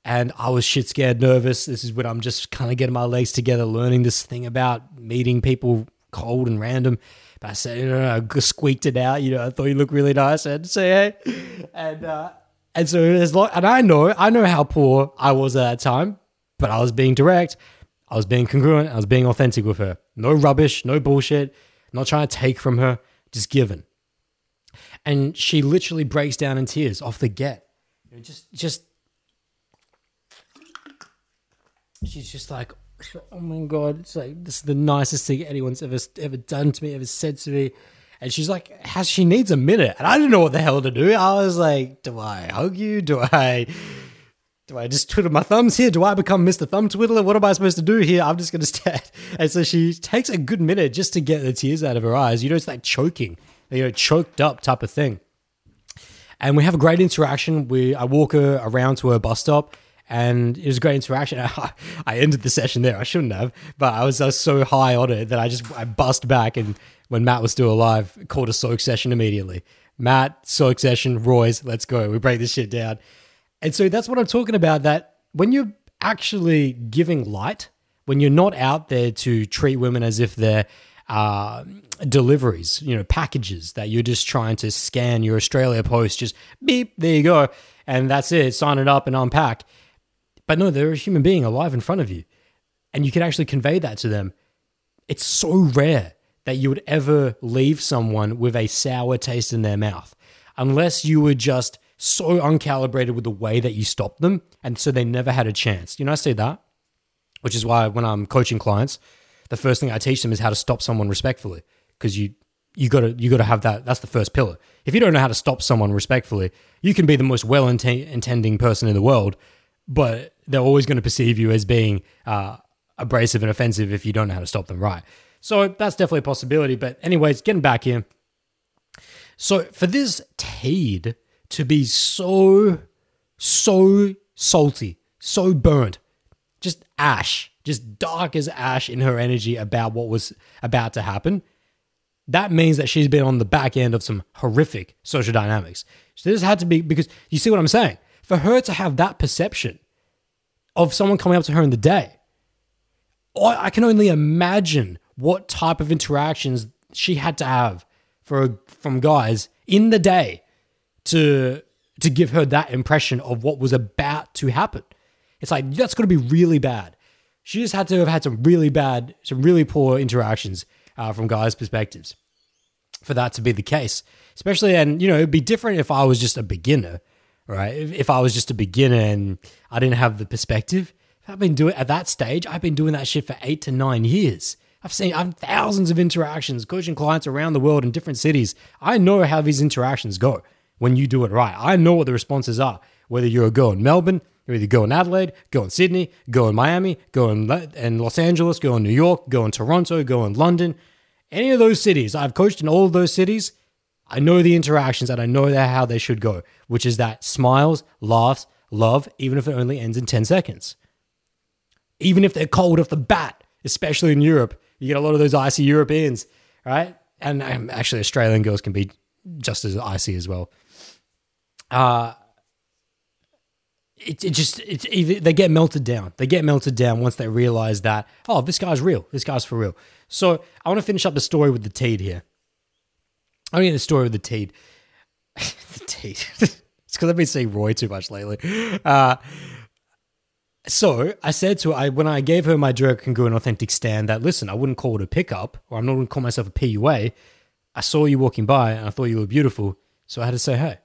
and I was shit scared nervous. This is when I'm just kind of getting my legs together, learning this thing about meeting people cold and random. But I said, you know, I squeaked it out. You know, I thought you looked really nice. I had to say hey. And, uh, and so as long, and I know, I know how poor I was at that time, but I was being direct. I was being congruent. I was being authentic with her. No rubbish, no bullshit. Not trying to take from her, just giving. And she literally breaks down in tears off the get. Just, just, she's just like, oh my god, it's like this is the nicest thing anyone's ever ever done to me, ever said to me. And she's like, has she needs a minute, and I didn't know what the hell to do. I was like, do I hug you? Do I? Do I just twiddle my thumbs here? Do I become Mr. Thumb Twiddler? What am I supposed to do here? I'm just going to stand. And so she takes a good minute just to get the tears out of her eyes. You know, it's like choking, you know, choked up type of thing. And we have a great interaction. We I walk her around to her bus stop, and it was a great interaction. I ended the session there. I shouldn't have, but I was, I was so high on it that I just I bust back and when Matt was still alive, called a soak session immediately. Matt, soak session, Roy's, let's go. We break this shit down. And so that's what I'm talking about. That when you're actually giving light, when you're not out there to treat women as if they're uh, deliveries, you know, packages that you're just trying to scan your Australia Post, just beep, there you go, and that's it, sign it up and unpack. But no, they're a human being alive in front of you, and you can actually convey that to them. It's so rare that you would ever leave someone with a sour taste in their mouth, unless you were just so uncalibrated with the way that you stopped them, and so they never had a chance. You know, I say that, which is why when I'm coaching clients, the first thing I teach them is how to stop someone respectfully, because you you gotta you gotta have that. That's the first pillar. If you don't know how to stop someone respectfully, you can be the most well intending person in the world, but they're always going to perceive you as being uh, abrasive and offensive if you don't know how to stop them right. So that's definitely a possibility. But anyways, getting back here. So for this Teed to be so, so salty, so burnt, just ash, just dark as ash in her energy about what was about to happen. That means that she's been on the back end of some horrific social dynamics. So this had to be because you see what I'm saying? For her to have that perception of someone coming up to her in the day, I can only imagine what type of interactions she had to have for from guys in the day to to give her that impression of what was about to happen. It's like that's going to be really bad. She just had to have had some really bad, some really poor interactions uh, from guys' perspectives for that to be the case. Especially, and you know, it'd be different if I was just a beginner, right? If, if I was just a beginner and I didn't have the perspective. I've been doing at that stage. I've been doing that shit for eight to nine years. I've seen I've thousands of interactions coaching clients around the world in different cities. I know how these interactions go when you do it right. I know what the responses are. Whether you're a girl in Melbourne, either go in Adelaide, go in Sydney, go in Miami, go in, in Los Angeles, go in New York, go in Toronto, go in London. Any of those cities, I've coached in all of those cities. I know the interactions and I know how they should go, which is that smiles, laughs, love, even if it only ends in 10 seconds. Even if they're cold off the bat, especially in Europe, you get a lot of those icy Europeans, right? And um, actually, Australian girls can be just as icy as well. Uh, it, it just it's they get melted down. They get melted down once they realize that oh, this guy's real. This guy's for real. So I want to finish up the story with the teed here. I get the story with the teed. the teed. it's because I've been seeing Roy too much lately. Uh, so I said to her, I, when I gave her my direct congruent authentic stand that listen, I wouldn't call it a pickup, or I'm not going to call myself a PUA. I saw you walking by and I thought you were beautiful, so I had to say hey.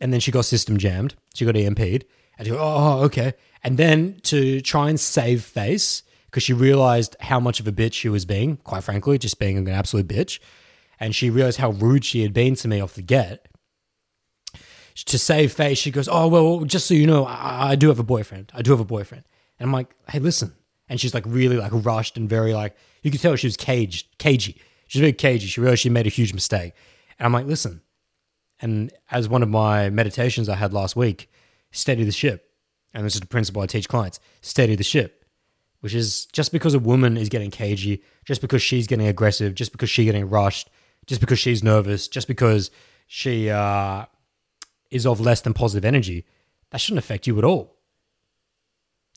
And then she got system jammed. She got EMP'd. And she go, oh, okay. And then to try and save face, because she realized how much of a bitch she was being, quite frankly, just being an absolute bitch. And she realized how rude she had been to me off the get. To save face, she goes, Oh, well, just so you know, I, I do have a boyfriend. I do have a boyfriend. And I'm like, Hey, listen. And she's like really like rushed and very like, you could tell she was caged, cagey. She's very cagey. She realized she made a huge mistake. And I'm like, listen. And as one of my meditations I had last week, steady the ship. And this is the principle I teach clients steady the ship, which is just because a woman is getting cagey, just because she's getting aggressive, just because she's getting rushed, just because she's nervous, just because she uh, is of less than positive energy, that shouldn't affect you at all.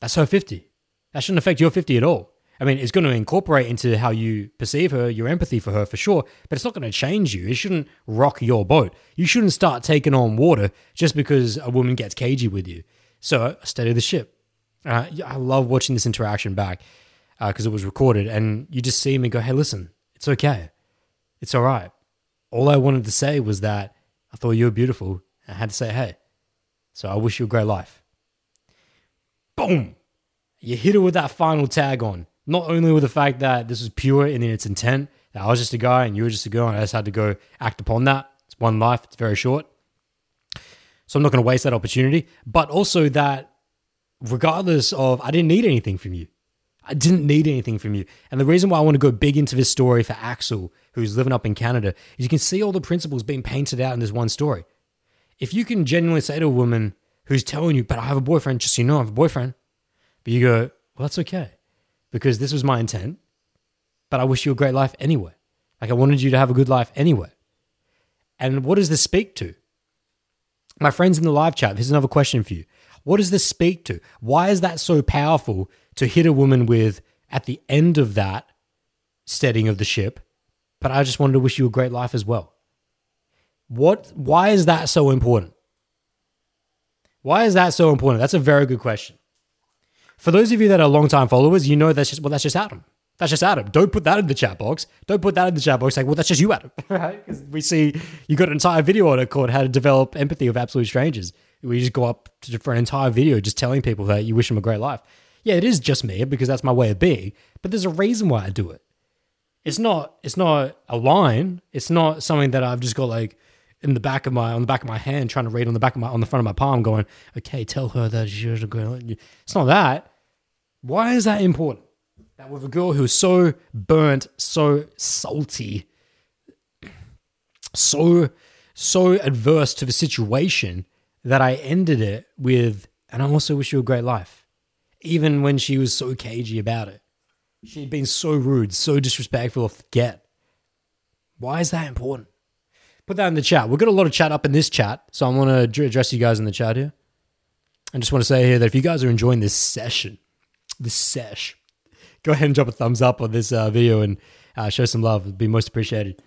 That's her 50. That shouldn't affect your 50 at all. I mean, it's going to incorporate into how you perceive her, your empathy for her for sure, but it's not going to change you. It shouldn't rock your boat. You shouldn't start taking on water just because a woman gets cagey with you. So, steady the ship. Uh, I love watching this interaction back because uh, it was recorded, and you just see me go, hey, listen, it's okay. It's all right. All I wanted to say was that I thought you were beautiful. I had to say, hey. So, I wish you a great life. Boom! You hit her with that final tag on not only with the fact that this was pure in its intent, that I was just a guy and you were just a girl, and I just had to go act upon that. It's one life, it's very short. So I'm not going to waste that opportunity, but also that regardless of, I didn't need anything from you. I didn't need anything from you. And the reason why I want to go big into this story for Axel, who's living up in Canada, is you can see all the principles being painted out in this one story. If you can genuinely say to a woman who's telling you, but I have a boyfriend, just so you know, I have a boyfriend, but you go, well, that's okay because this was my intent, but I wish you a great life anyway. Like I wanted you to have a good life anyway. And what does this speak to? My friends in the live chat, here's another question for you. What does this speak to? Why is that so powerful to hit a woman with at the end of that steadying of the ship? But I just wanted to wish you a great life as well. What why is that so important? Why is that so important? That's a very good question. For those of you that are long-time followers, you know that's just well, that's just Adam. That's just Adam. Don't put that in the chat box. Don't put that in the chat box. Like, well, that's just you, Adam. right? Because we see you got an entire video on it called "How to Develop Empathy with Absolute Strangers." We just go up to, for an entire video just telling people that you wish them a great life. Yeah, it is just me because that's my way of being. But there's a reason why I do it. It's not. It's not a line. It's not something that I've just got like in the back of my on the back of my hand, trying to read on the back of my on the front of my palm, going, "Okay, tell her that she's a girl." It's not that. Why is that important? That with a girl who's so burnt, so salty, so so adverse to the situation that I ended it with, and I also wish you a great life. Even when she was so cagey about it. She'd been so rude, so disrespectful of the get. Why is that important? Put that in the chat. We've got a lot of chat up in this chat, so I want to address you guys in the chat here. I just want to say here that if you guys are enjoying this session, this sesh, go ahead and drop a thumbs up on this uh, video and uh, show some love. It'd be most appreciated.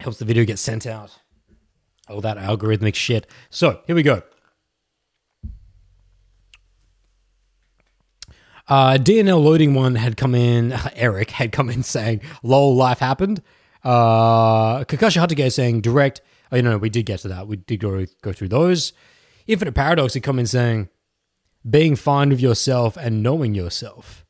Helps the video get sent out. All that algorithmic shit. So here we go. Uh, DNL loading one had come in. Eric had come in saying, "Lol, life happened." Uh, Kakashi Hatake saying direct. Oh, you know, we did get to that. We did go, go through those. Infinite Paradox had come in saying being fine with yourself and knowing yourself.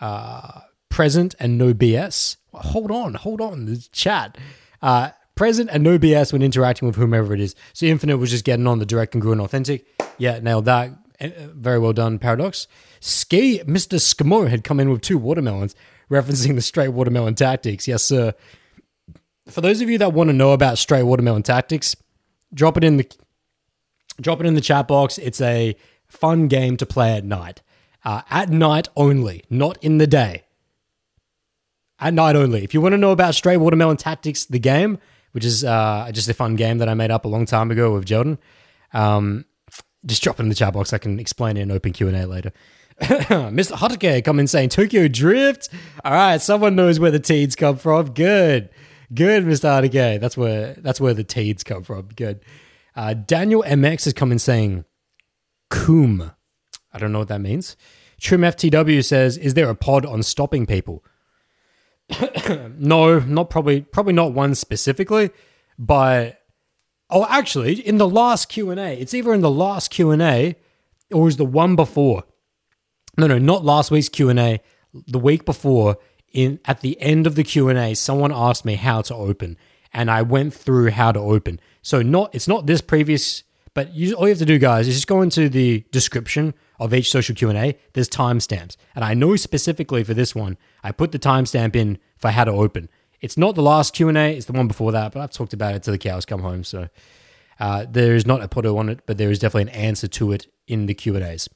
Uh, present and no BS. Hold on, hold on. This chat. Uh, present and no BS when interacting with whomever it is. So Infinite was just getting on the direct, congruent, authentic. Yeah, nailed that. Uh, very well done, Paradox. Ski, Mr. Skimo had come in with two watermelons. referencing the straight watermelon tactics. Yes, sir. For those of you that want to know about straight watermelon tactics, drop it in the drop it in the chat box. It's a fun game to play at night. Uh, at night only, not in the day. At night only. If you want to know about straight watermelon tactics, the game, which is uh, just a fun game that I made up a long time ago with Jordan, um, just drop it in the chat box. I can explain it in open Q and A later. Mr. Hatake come in saying Tokyo Drift. All right, someone knows where the teens come from. Good, good, Mr. Hatake. That's where that's where the teeds come from. Good. Uh, Daniel MX has come in saying Coom. I don't know what that means. Trim FTW says, "Is there a pod on stopping people?" no, not probably. Probably not one specifically, but oh, actually, in the last Q and A, it's either in the last Q and A or is the one before. No, no, not last week's Q and A. The week before, in at the end of the Q and A, someone asked me how to open, and I went through how to open. So not it's not this previous, but you, all you have to do, guys, is just go into the description of each social Q and A. There's timestamps, and I know specifically for this one, I put the timestamp in for how to open. It's not the last Q and A; it's the one before that. But I've talked about it till the cows come home. So uh, there is not a photo on it, but there is definitely an answer to it in the Q and A's.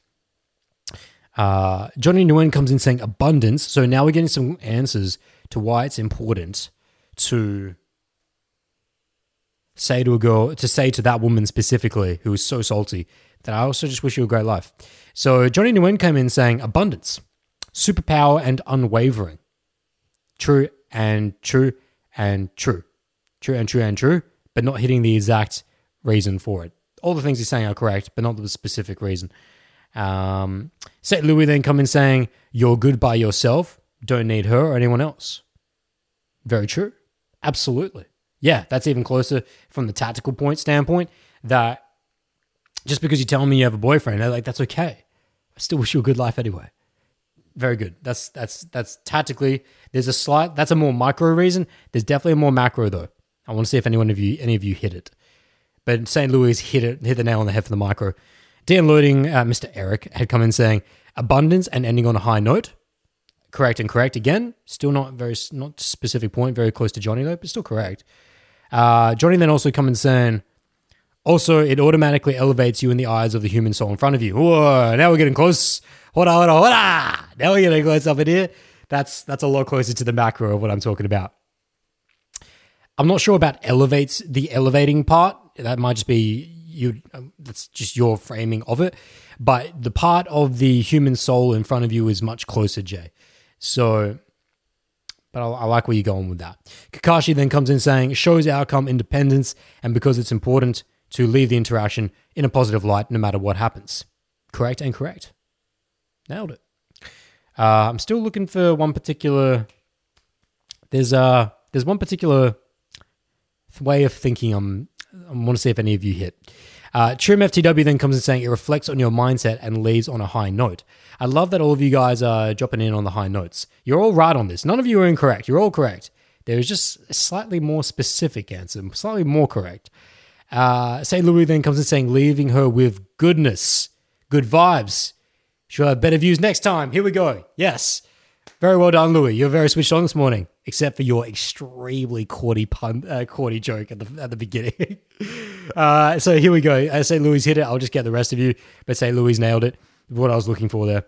Uh, Johnny Nguyen comes in saying abundance. So now we're getting some answers to why it's important to say to a girl, to say to that woman specifically who is so salty that I also just wish you a great life. So Johnny Nguyen came in saying abundance, superpower, and unwavering. True and true and true. True and true and true, but not hitting the exact reason for it. All the things he's saying are correct, but not the specific reason. Um, St. Louis then come in saying, You're good by yourself, don't need her or anyone else. Very true. Absolutely. Yeah, that's even closer from the tactical point standpoint that just because you tell me you have a boyfriend, like that's okay. I still wish you a good life anyway. Very good. That's that's that's tactically. There's a slight. That's a more micro reason. There's definitely a more macro though. I want to see if anyone of you any of you hit it. But St. Louis hit it, hit the nail on the head for the micro. Downloading, uh, Mr. Eric had come in saying abundance and ending on a high note. Correct and correct again. Still not very not specific point. Very close to Johnny though, but still correct. Uh, Johnny then also come in saying, also it automatically elevates you in the eyes of the human soul in front of you. Whoa! Now we're getting close. Hold on, hold on, hold on. Now we're getting close up in here. That's that's a lot closer to the macro of what I'm talking about. I'm not sure about elevates the elevating part. That might just be you. Um, that's just your framing of it. But the part of the human soul in front of you is much closer, Jay. So, but I, I like where you're going with that. Kakashi then comes in saying shows outcome independence, and because it's important to leave the interaction in a positive light, no matter what happens. Correct and correct. Nailed it. Uh, I'm still looking for one particular. There's uh there's one particular way of thinking. I'm I want to see if any of you hit. Uh, Trim FTW then comes in saying it reflects on your mindset and leaves on a high note. I love that all of you guys are dropping in on the high notes. You're all right on this. None of you are incorrect. You're all correct. There is just a slightly more specific answer, slightly more correct. Uh, St. Louis then comes in saying leaving her with goodness, good vibes. She'll have better views next time. Here we go. Yes. Very well done, Louis. You're very switched on this morning, except for your extremely cordy pun, uh, cordy joke at the at the beginning. uh, so here we go. As St. Louis hit it, I'll just get the rest of you. But St. Louis nailed it. What I was looking for there.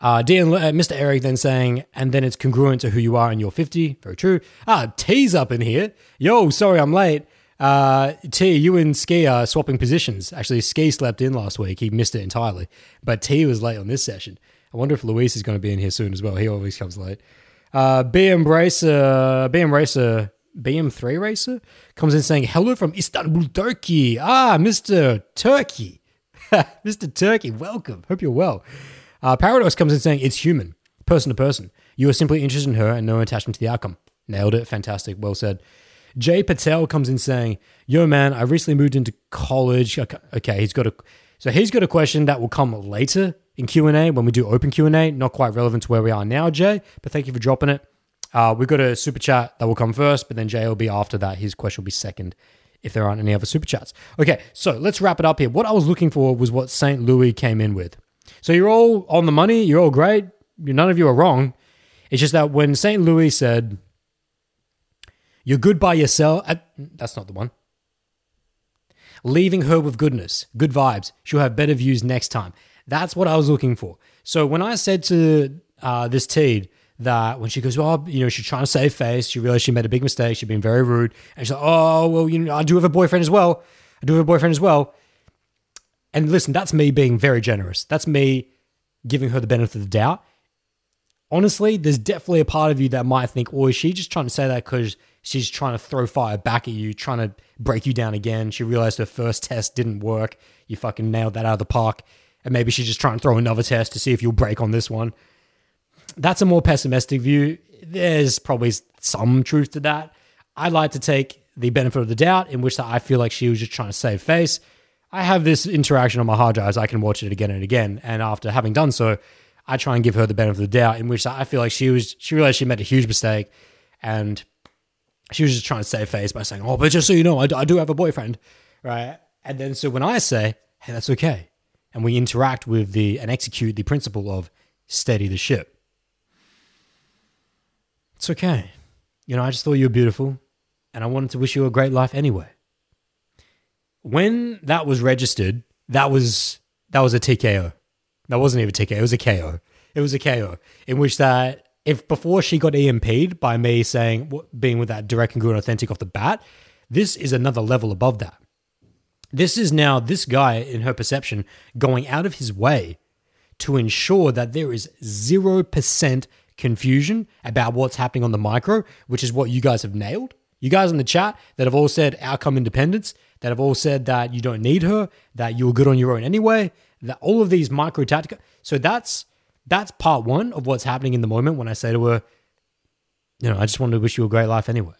Uh, uh, Mr. Eric then saying, and then it's congruent to who you are and you're 50. Very true. Ah, T's up in here. Yo, sorry I'm late. Uh, T, you and Ski are swapping positions. Actually, Ski slept in last week. He missed it entirely. But T was late on this session. I wonder if Luis is going to be in here soon as well. He always comes late. Uh, BM Racer, BM Racer, BM3 Racer comes in saying, hello from Istanbul, Turkey. Ah, Mr. Turkey. Mr. Turkey, welcome. Hope you're well. Uh, Paradox comes in saying, it's human, person to person. You are simply interested in her and no attachment to the outcome. Nailed it. Fantastic. Well said. Jay Patel comes in saying, "Yo, man, I recently moved into college." Okay, he's got a so he's got a question that will come later in Q and A when we do open Q and A. Not quite relevant to where we are now, Jay, but thank you for dropping it. Uh, we've got a super chat that will come first, but then Jay will be after that. His question will be second if there aren't any other super chats. Okay, so let's wrap it up here. What I was looking for was what St. Louis came in with. So you're all on the money. You're all great. None of you are wrong. It's just that when St. Louis said, You're good by yourself, that's not the one. Leaving her with goodness, good vibes. She'll have better views next time. That's what I was looking for. So when I said to uh, this Teed that when she goes, well, you know, she's trying to save face, she realized she made a big mistake. She'd been very rude. And she's like, oh, well, you know, I do have a boyfriend as well. I do have a boyfriend as well. And listen, that's me being very generous. That's me giving her the benefit of the doubt. Honestly, there's definitely a part of you that might think, oh, is she just trying to say that because she's trying to throw fire back at you, trying to break you down again? She realized her first test didn't work. You fucking nailed that out of the park. And maybe she's just trying to throw another test to see if you'll break on this one. That's a more pessimistic view. There's probably some truth to that. I like to take the benefit of the doubt, in which I feel like she was just trying to save face. I have this interaction on my hard drives. I can watch it again and again. And after having done so, I try and give her the benefit of the doubt, in which I feel like she was she realized she made a huge mistake, and she was just trying to save face by saying, "Oh, but just so you know, I, I do have a boyfriend, right?" And then so when I say, "Hey, that's okay," and we interact with the and execute the principle of steady the ship, it's okay. You know, I just thought you were beautiful, and I wanted to wish you a great life anyway. When that was registered, that was that was a TKO. That wasn't even a TKO. It was a KO. It was a KO in which that if before she got EMP'd by me saying being with that direct and good and authentic off the bat, this is another level above that. This is now this guy in her perception going out of his way to ensure that there is 0% confusion about what's happening on the micro, which is what you guys have nailed. You guys in the chat that have all said outcome independence, that have all said that you don't need her, that you're good on your own anyway, that all of these micro tactics. So that's that's part one of what's happening in the moment when I say to her, you know, I just wanted to wish you a great life anyway.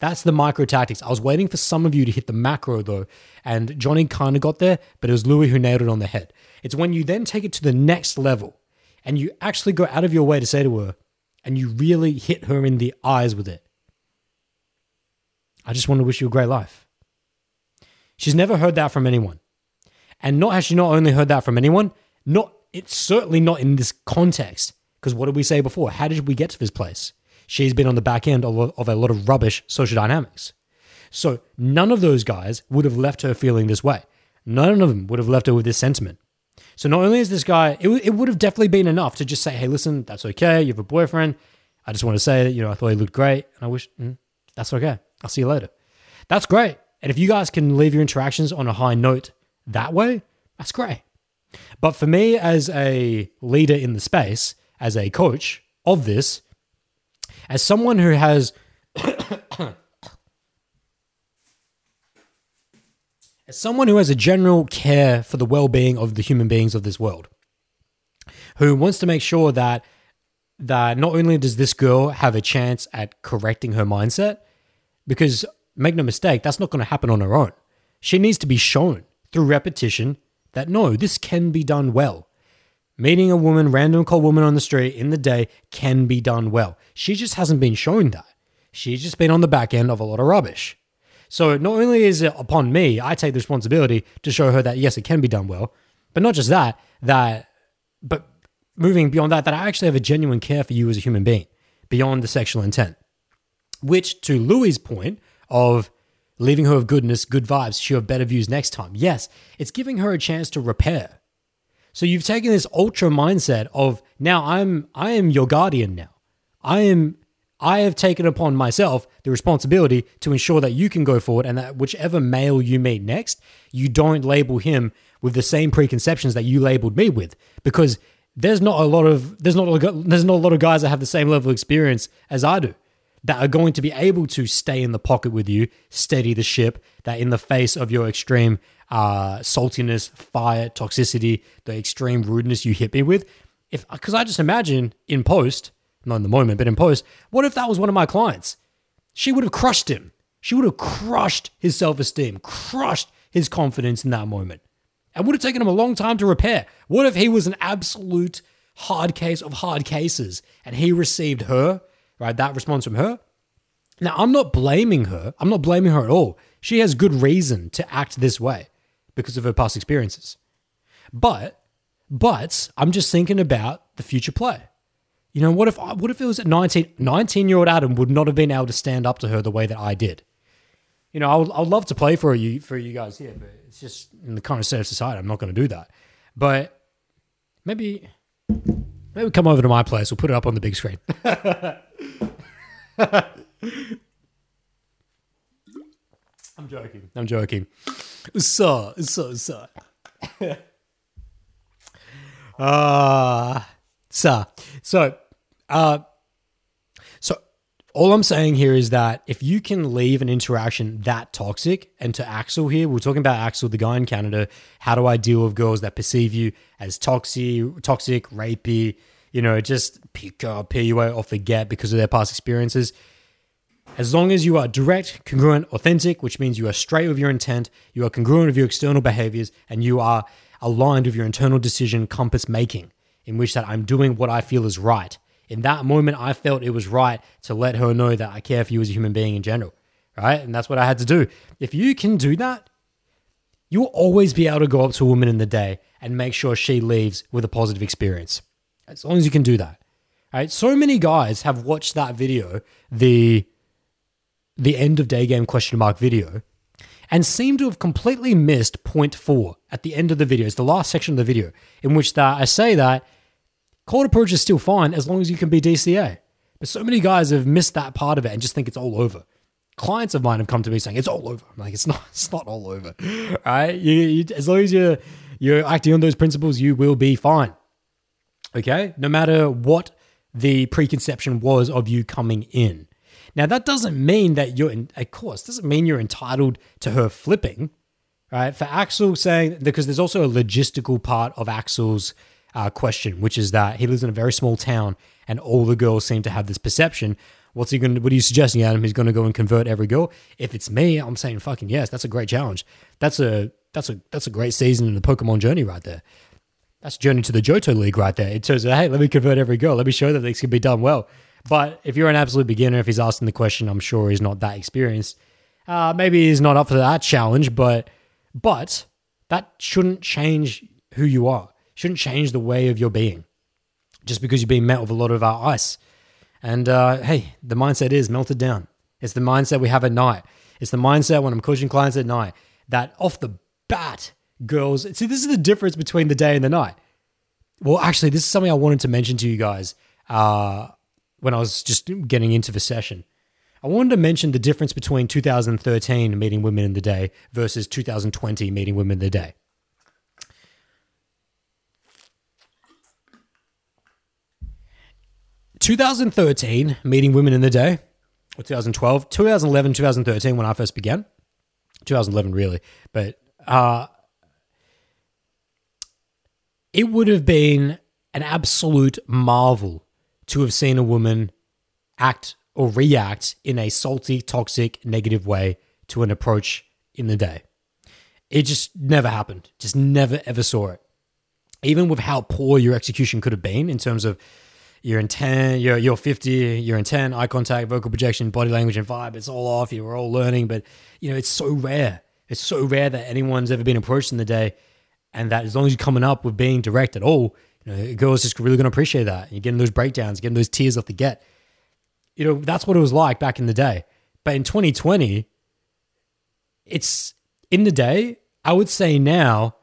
That's the micro tactics. I was waiting for some of you to hit the macro though, and Johnny kind of got there, but it was Louis who nailed it on the head. It's when you then take it to the next level and you actually go out of your way to say to her, and you really hit her in the eyes with it. I just want to wish you a great life. She's never heard that from anyone. And not has she not only heard that from anyone, not it's certainly not in this context. Because what did we say before? How did we get to this place? She's been on the back end of, a lot of rubbish social dynamics. So none of those guys would have left her feeling this way. None of them would have left her with this sentiment. So not only is this guy, it, it would have definitely been enough to just say, hey, listen, that's okay. You have a boyfriend. I just want to say that, you know, I thought he looked great and I wish, mm, that's okay. I'll see you later. That's great. And if you guys can leave your interactions on a high note that way, that's great. But for me, as a leader in the space, as a coach of this, as someone who has as someone who has a general care for the well-being of the human beings of this world, who wants to make sure that that not only does this girl have a chance at correcting her mindset, because make no mistake, that's not going to happen on her own. She needs to be shown through repetition that no, this can be done well. Meeting a woman, random cold woman on the street in the day can be done well. She just hasn't been shown that. She's just been on the back end of a lot of rubbish. So not only is it upon me, I take the responsibility to show her that yes, it can be done well, but not just that, that but moving beyond that, that I actually have a genuine care for you as a human being, beyond the sexual intent. Which to Louis's point of leaving her with goodness, good vibes, she'll have better views next time. Yes, it's giving her a chance to repair. So you've taken this ultra mindset of now I'm I am your guardian now. I am I have taken upon myself the responsibility to ensure that you can go forward and that whichever male you meet next, you don't label him with the same preconceptions that you labeled me with because there's not a lot of there's not a, there's not a lot of guys that have the same level of experience as I do that are going to be able to stay in the pocket with you, steady the ship, that in the face of your extreme uh, saltiness, fire, toxicity, the extreme rudeness you hit me with, if because I just imagine in post, not in the moment, but in post, what if that was one of my clients? She would have crushed him. She would have crushed his self esteem, crushed his confidence in that moment. And would have taken him a long time to repair. What if he was an absolute hard case of hard cases and he received her right? That response from her. Now, I'm not blaming her. I'm not blaming her at all. She has good reason to act this way because of her past experiences. But, but I'm just thinking about the future play. You know, what if what if it was 19, 19 year old Adam would not have been able to stand up to her the way that I did? You know, I would, I would love to play for you for you guys here, but it's just in the current state of society, I'm not going to do that. But maybe maybe come over to my place. We'll put it up on the big screen. I'm joking. I'm joking. So, so, so. Uh, so, so, uh, so all I'm saying here is that if you can leave an interaction that toxic, and to Axel here, we're talking about Axel, the guy in Canada. How do I deal with girls that perceive you as toxic, toxic, rapey? You know, just pick up, off the get because of their past experiences. As long as you are direct, congruent, authentic, which means you are straight with your intent, you are congruent with your external behaviors, and you are aligned with your internal decision compass making, in which that I'm doing what I feel is right. In that moment, I felt it was right to let her know that I care for you as a human being in general, right? And that's what I had to do. If you can do that, you'll always be able to go up to a woman in the day and make sure she leaves with a positive experience. As long as you can do that. Right? So many guys have watched that video, the the end of day game question mark video and seem to have completely missed point four at the end of the video. It's the last section of the video in which that I say that cold approach is still fine as long as you can be DCA. But so many guys have missed that part of it and just think it's all over. Clients of mine have come to me saying it's all over. I'm like, it's not. It's not all over. right? You, you, as long as you're you're acting on those principles, you will be fine. Okay. No matter what the preconception was of you coming in. Now, that doesn't mean that you're, in, of course, doesn't mean you're entitled to her flipping, right? For Axel saying, because there's also a logistical part of Axel's uh, question, which is that he lives in a very small town and all the girls seem to have this perception. What's he going to, what are you suggesting, Adam? He's going to go and convert every girl? If it's me, I'm saying fucking yes, that's a great challenge. That's a, that's a, that's a great season in the Pokemon journey right there. That's journey to the Johto League right there. It says, hey, let me convert every girl. Let me show that this can be done well. But if you're an absolute beginner, if he's asking the question, I'm sure he's not that experienced. Uh, maybe he's not up for that challenge, but but that shouldn't change who you are. Shouldn't change the way of your being. Just because you're being met with a lot of ice. And uh, hey, the mindset is melted down. It's the mindset we have at night. It's the mindset when I'm coaching clients at night that off the bat, girls. See, this is the difference between the day and the night. Well, actually, this is something I wanted to mention to you guys. Uh, when I was just getting into the session. I wanted to mention the difference between 2013 meeting women in the day versus 2020 meeting women in the day. Two thousand thirteen meeting women in the day, or 2012, 2011, 2013 when I first began, 2011 really, but uh, it would have been an absolute marvel to have seen a woman act or react in a salty, toxic, negative way to an approach in the day. It just never happened. Just never ever saw it. Even with how poor your execution could have been in terms of your intent, your your 50, your intent, eye contact, vocal projection, body language, and vibe, it's all off. You were all learning, but you know, it's so rare. It's so rare that anyone's ever been approached in the day. And that as long as you're coming up with being direct at all, you know, girls just really going to appreciate that. You're getting those breakdowns, getting those tears off the get. You know, that's what it was like back in the day. But in 2020, it's in the day, I would say now,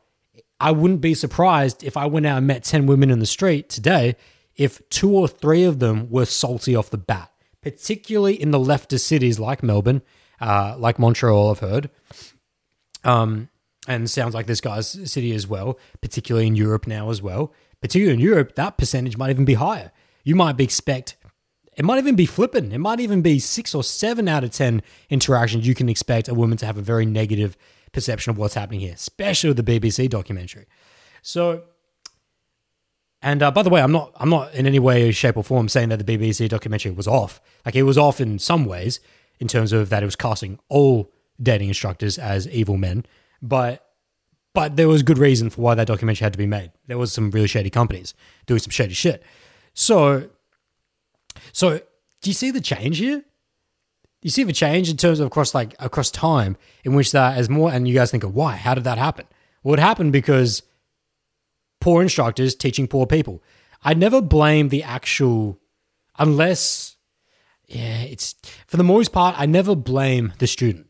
I wouldn't be surprised if I went out and met 10 women in the street today if two or three of them were salty off the bat, particularly in the leftist cities like Melbourne, uh, like Montreal, I've heard. Um, and sounds like this guy's city as well, particularly in Europe now as well particularly in Europe, that percentage might even be higher. You might expect it might even be flipping. It might even be six or seven out of 10 interactions you can expect a woman to have a very negative perception of what's happening here, especially with the BBC documentary. So, and uh, by the way, I'm not, I'm not in any way, shape, or form saying that the BBC documentary was off. Like it was off in some ways, in terms of that it was casting all dating instructors as evil men, but but there was good reason for why that documentary had to be made. There was some really shady companies doing some shady shit. So, so do you see the change here? You see the change in terms of across like across time in which that as more and you guys think of why? How did that happen? Well, it happened because poor instructors teaching poor people. I never blame the actual unless, yeah, it's for the most part, I never blame the student.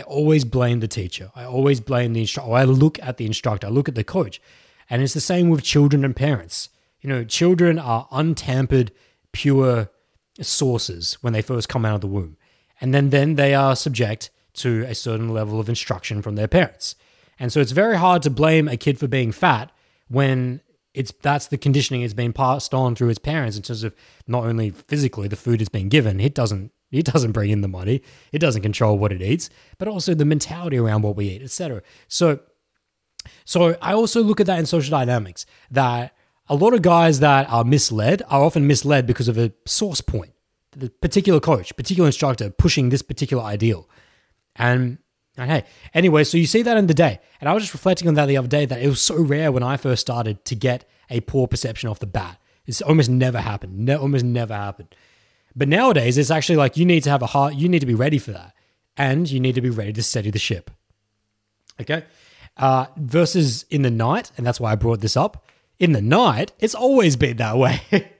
I always blame the teacher. I always blame the instructor. I look at the instructor, I look at the coach. And it's the same with children and parents. You know, children are untampered, pure sources when they first come out of the womb. And then, then they are subject to a certain level of instruction from their parents. And so it's very hard to blame a kid for being fat when it's that's the conditioning it's been passed on through its parents in terms of not only physically the food is being given, it doesn't it doesn't bring in the money, it doesn't control what it eats, but also the mentality around what we eat, etc. So so I also look at that in social dynamics that a lot of guys that are misled are often misled because of a source point, the particular coach, particular instructor pushing this particular ideal. And, and hey, anyway, so you see that in the day. And I was just reflecting on that the other day that it was so rare when I first started to get a poor perception off the bat. It's almost never happened. Ne- almost never happened. But nowadays, it's actually like you need to have a heart, you need to be ready for that. And you need to be ready to steady the ship. Okay? Uh, versus in the night, and that's why I brought this up in the night, it's always been that way.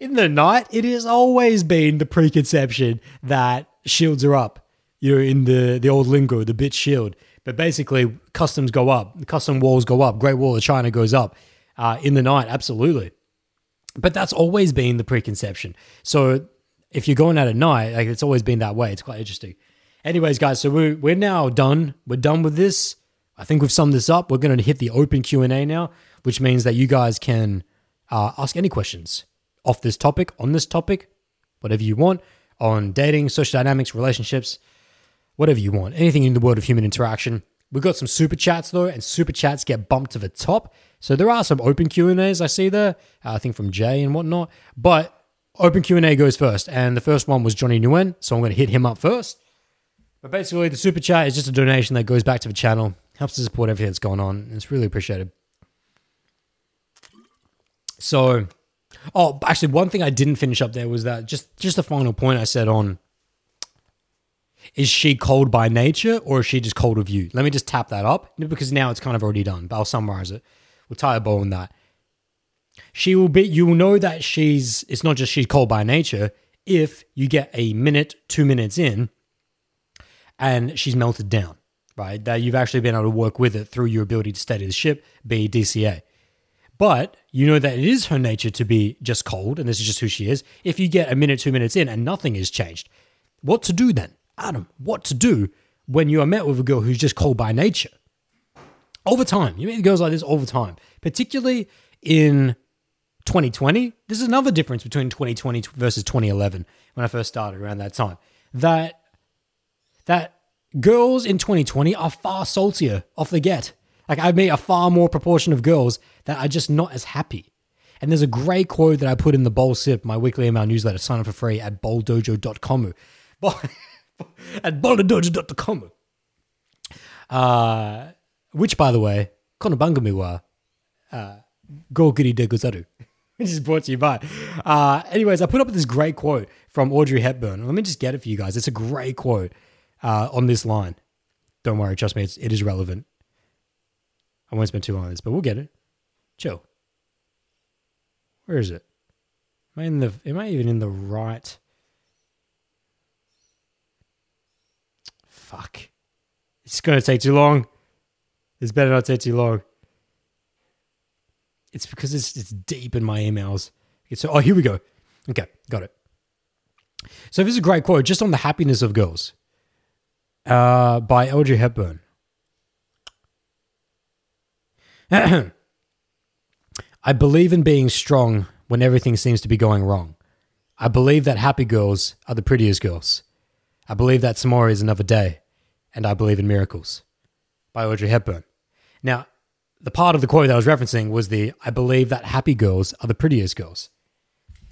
in the night, it has always been the preconception that shields are up. You're in the, the old lingo, the bit shield. But basically, customs go up, custom walls go up, Great Wall of China goes up. Uh, in the night, absolutely. But that's always been the preconception. So if you're going out at night, like it's always been that way. It's quite interesting. Anyways, guys, so we're, we're now done. We're done with this. I think we've summed this up. We're going to hit the open Q&A now which means that you guys can uh, ask any questions off this topic, on this topic, whatever you want, on dating, social dynamics, relationships, whatever you want, anything in the world of human interaction. We've got some super chats though, and super chats get bumped to the top. So there are some open Q and A's I see there, uh, I think from Jay and whatnot. But open Q and A goes first, and the first one was Johnny Nguyen, so I'm going to hit him up first. But basically, the super chat is just a donation that goes back to the channel, helps to support everything that's going on. It's really appreciated. So, oh, actually, one thing I didn't finish up there was that just just the final point I said on is she cold by nature or is she just cold of you? Let me just tap that up because now it's kind of already done, but I'll summarize it. We'll tie a bow on that. She will be, you will know that she's, it's not just she's cold by nature if you get a minute, two minutes in and she's melted down, right? That you've actually been able to work with it through your ability to steady the ship, be DCA. But you know that it is her nature to be just cold, and this is just who she is. If you get a minute, two minutes in, and nothing is changed, what to do then? Adam, what to do when you are met with a girl who's just cold by nature? Over time, you meet girls like this all the time, particularly in 2020. This is another difference between 2020 versus 2011 when I first started around that time. That that girls in 2020 are far saltier off the get. Like I meet a far more proportion of girls that are just not as happy. And there's a great quote that I put in the Bowl Sip, my weekly email newsletter. Sign up for free at bowldojo.com. at bowldojo.com. Uh, which, by the way, kono bangumi wa uh, de gozaru. Which is brought to you by. Uh, anyways, I put up this great quote from Audrey Hepburn. Let me just get it for you guys. It's a great quote uh, on this line. Don't worry, trust me, it's, it is relevant. I won't spend too long on this, but we'll get it. Chill. Where is it? Am I in the? Am I even in the right? Fuck. It's gonna take too long. This better not take too long. It's because it's it's deep in my emails. So oh here we go. Okay, got it. So this is a great quote just on the happiness of girls. Uh, by Audrey Hepburn. I believe in being strong when everything seems to be going wrong. I believe that happy girls are the prettiest girls. I believe that tomorrow is another day. And I believe in miracles. By Audrey Hepburn. Now, the part of the quote that I was referencing was the I believe that happy girls are the prettiest girls.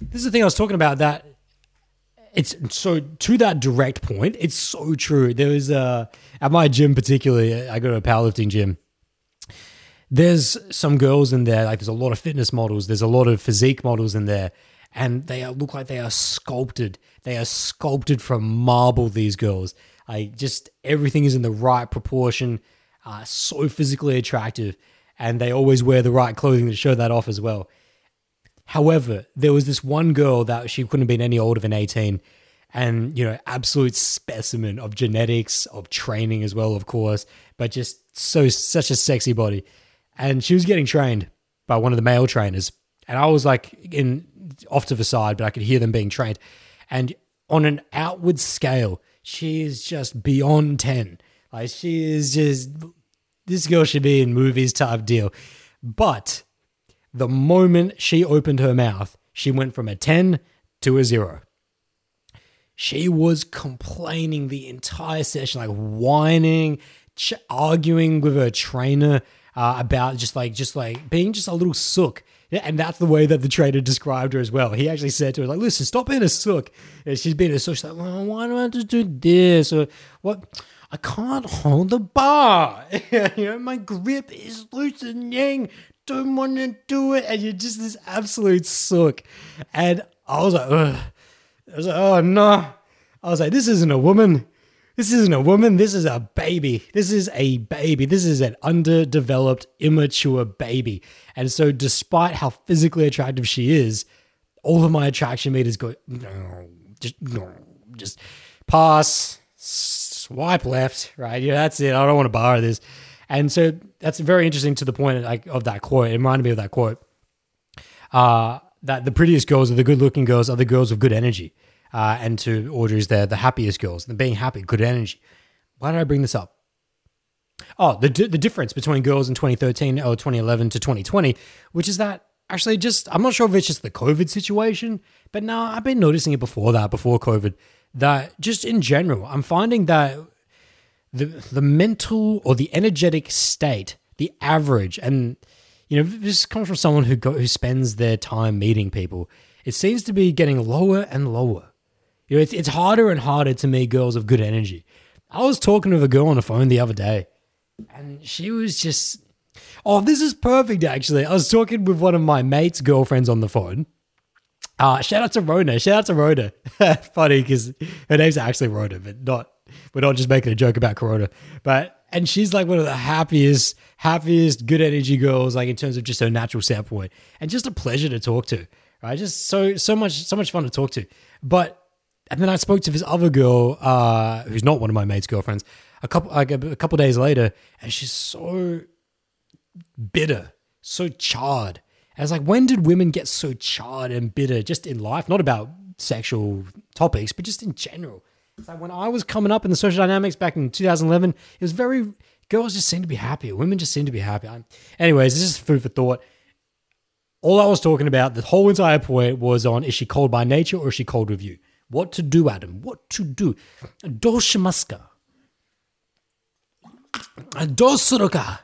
This is the thing I was talking about that it's so to that direct point, it's so true. There is a at my gym particularly, I go to a powerlifting gym there's some girls in there, like there's a lot of fitness models, there's a lot of physique models in there, and they are, look like they are sculpted. They are sculpted from marble, these girls. Like just everything is in the right proportion, uh, so physically attractive, and they always wear the right clothing to show that off as well. However, there was this one girl that she couldn't have been any older than 18 and, you know, absolute specimen of genetics, of training as well, of course, but just so, such a sexy body. And she was getting trained by one of the male trainers. And I was like in off to the side, but I could hear them being trained. And on an outward scale, she is just beyond 10. Like she is just this girl should be in movies type deal. But the moment she opened her mouth, she went from a 10 to a 0. She was complaining the entire session, like whining, ch- arguing with her trainer uh, about just like just like being just a little sook. And that's the way that the trainer described her as well. He actually said to her, like, listen, stop being a sook. And she's being a sook. She's like, well, why do I have to do this? Or what? I can't hold the bar. you know, my grip is loosening. Don't want to do it. And you're just this absolute sook. And I was like, Ugh. I was like, oh no. I was like, this isn't a woman. This isn't a woman. This is a baby. This is a baby. This is an underdeveloped, immature baby. And so, despite how physically attractive she is, all of my attraction meters go, no, just, no, just pass, swipe left, right? Yeah, that's it. I don't want to borrow this. And so, that's very interesting to the point of that quote. It reminded me of that quote uh, that the prettiest girls are the good looking girls are the girls with good energy uh, and to Audrey's the the happiest girls, the being happy, good energy. Why did I bring this up? Oh, the the difference between girls in 2013 or 2011 to 2020, which is that actually just I'm not sure if it's just the COVID situation, but no, I've been noticing it before that, before COVID, that just in general, I'm finding that the the mental or the energetic state, the average, and you know this comes from someone who go, who spends their time meeting people. It seems to be getting lower and lower. You know, it's, it's harder and harder to meet girls of good energy. I was talking to a girl on the phone the other day, and she was just, oh, this is perfect, actually. I was talking with one of my mate's girlfriends on the phone. Uh, shout out to Rona. Shout out to Rona. Funny because her name's actually Rona, but not, we're not just making a joke about Corona. But, and she's like one of the happiest, happiest, good energy girls, like in terms of just her natural standpoint, and just a pleasure to talk to. Right, just so so much so much fun to talk to. But and then I spoke to this other girl, uh, who's not one of my mate's girlfriends, a couple like a, a couple days later, and she's so bitter, so charred. I like, when did women get so charred and bitter just in life? Not about sexual topics, but just in general. It's like when I was coming up in the social dynamics back in 2011, it was very girls just seemed to be happier. Women just seemed to be happier. Anyways, this is food for thought. All I was talking about, the whole entire point was on is she cold by nature or is she cold with you? What to do, Adam? What to do? Doshimaska. Dosuruka.